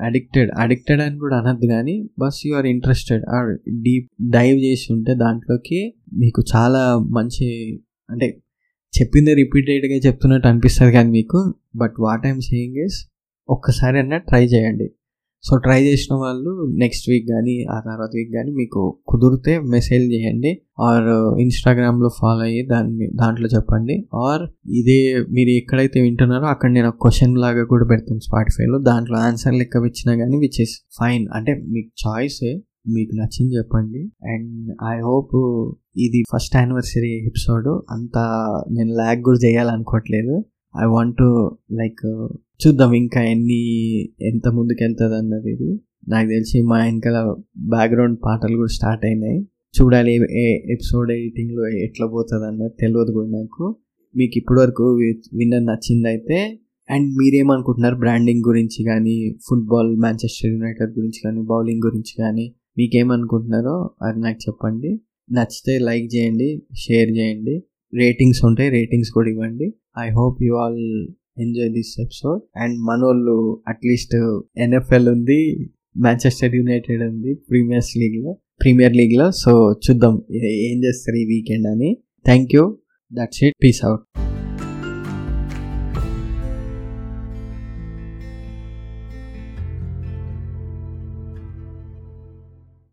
addicted addicted అని కూడా అనద్దు కానీ bus you are interested or deep dive చేసి ఉంటే దాంట్లోకి మీకు చాలా మంచి అంటే చెప్పింది రిపీటెడ్గా చెప్తున్నట్టు అనిపిస్తుంది కానీ మీకు but what I'm saying is ఒక్కసారి అన్నా ట్రై చేయండి. సో ట్రై చేసిన వాళ్ళు నెక్స్ట్ వీక్ కానీ ఆ తర్వాత వీక్ కానీ మీకు కుదిరితే మెసేజ్ చేయండి. ఆర్ ఇన్స్టాగ్రామ్లో ఫాలో అయ్యి దాన్ని దాంట్లో చెప్పండి. ఆర్ ఇదే మీరు ఎక్కడైతే వింటున్నారో అక్కడ నేను ఒక క్వశ్చన్ లాగా కూడా పెడతాను స్పాటిఫైలో దాంట్లో ఆన్సర్ లెక్క ఇచ్చినా కానీ విచ్ ఇస్ ఫైన్ అంటే మీకు చాయిసే మీకు నచ్చింది చెప్పండి. అండ్ ఐ హోప్ ఇది ఫస్ట్ యానివర్సరీ ఎపిసోడ్ అంత నేను ల్యాగ్ కూడా చేయాలనుకోవట్లేదు. ఐ వాంట్ లైక్ చూద్దాం ఇంకా ఎన్ని ఎంత ముందుకు వెళ్తుంది అన్నది ఇది నాకు తెలిసి మా వెనకాల బ్యాక్గ్రౌండ్ పాటలు కూడా స్టార్ట్ అయినాయి. చూడాలి ఏ ఎపిసోడ్ ఎడిటింగ్లో ఎట్లా పోతుంది అన్నది తెలియదు కూడా నాకు. మీకు ఇప్పటివరకు విన్నర్ నచ్చింది అయితే అండ్ మీరేమనుకుంటున్నారు బ్రాండింగ్ గురించి కానీ ఫుట్బాల్ మాంచెస్టర్ యునైటెడ్ గురించి కానీ బౌలింగ్ గురించి కానీ మీకేమనుకుంటున్నారో అది నాకు చెప్పండి. నచ్చితే లైక్ చేయండి షేర్ చేయండి. రేటింగ్స్ ఉంటాయి రేటింగ్స్ కూడా ఇవ్వండి. I hope you all enjoy this episode and మనోళ్ళు అట్లీస్ట్ ఎన్ఎఫ్ఎల్ ఉంది మాంచెస్టర్ యునైటెడ్ ఉంది ప్రీమియర్స్ లీగ్లో ప్రీమియర్ లీగ్లో సో చూద్దాం ఏం చేస్తారు ఈ వీకెండ్ అని. Thank you that's it peace out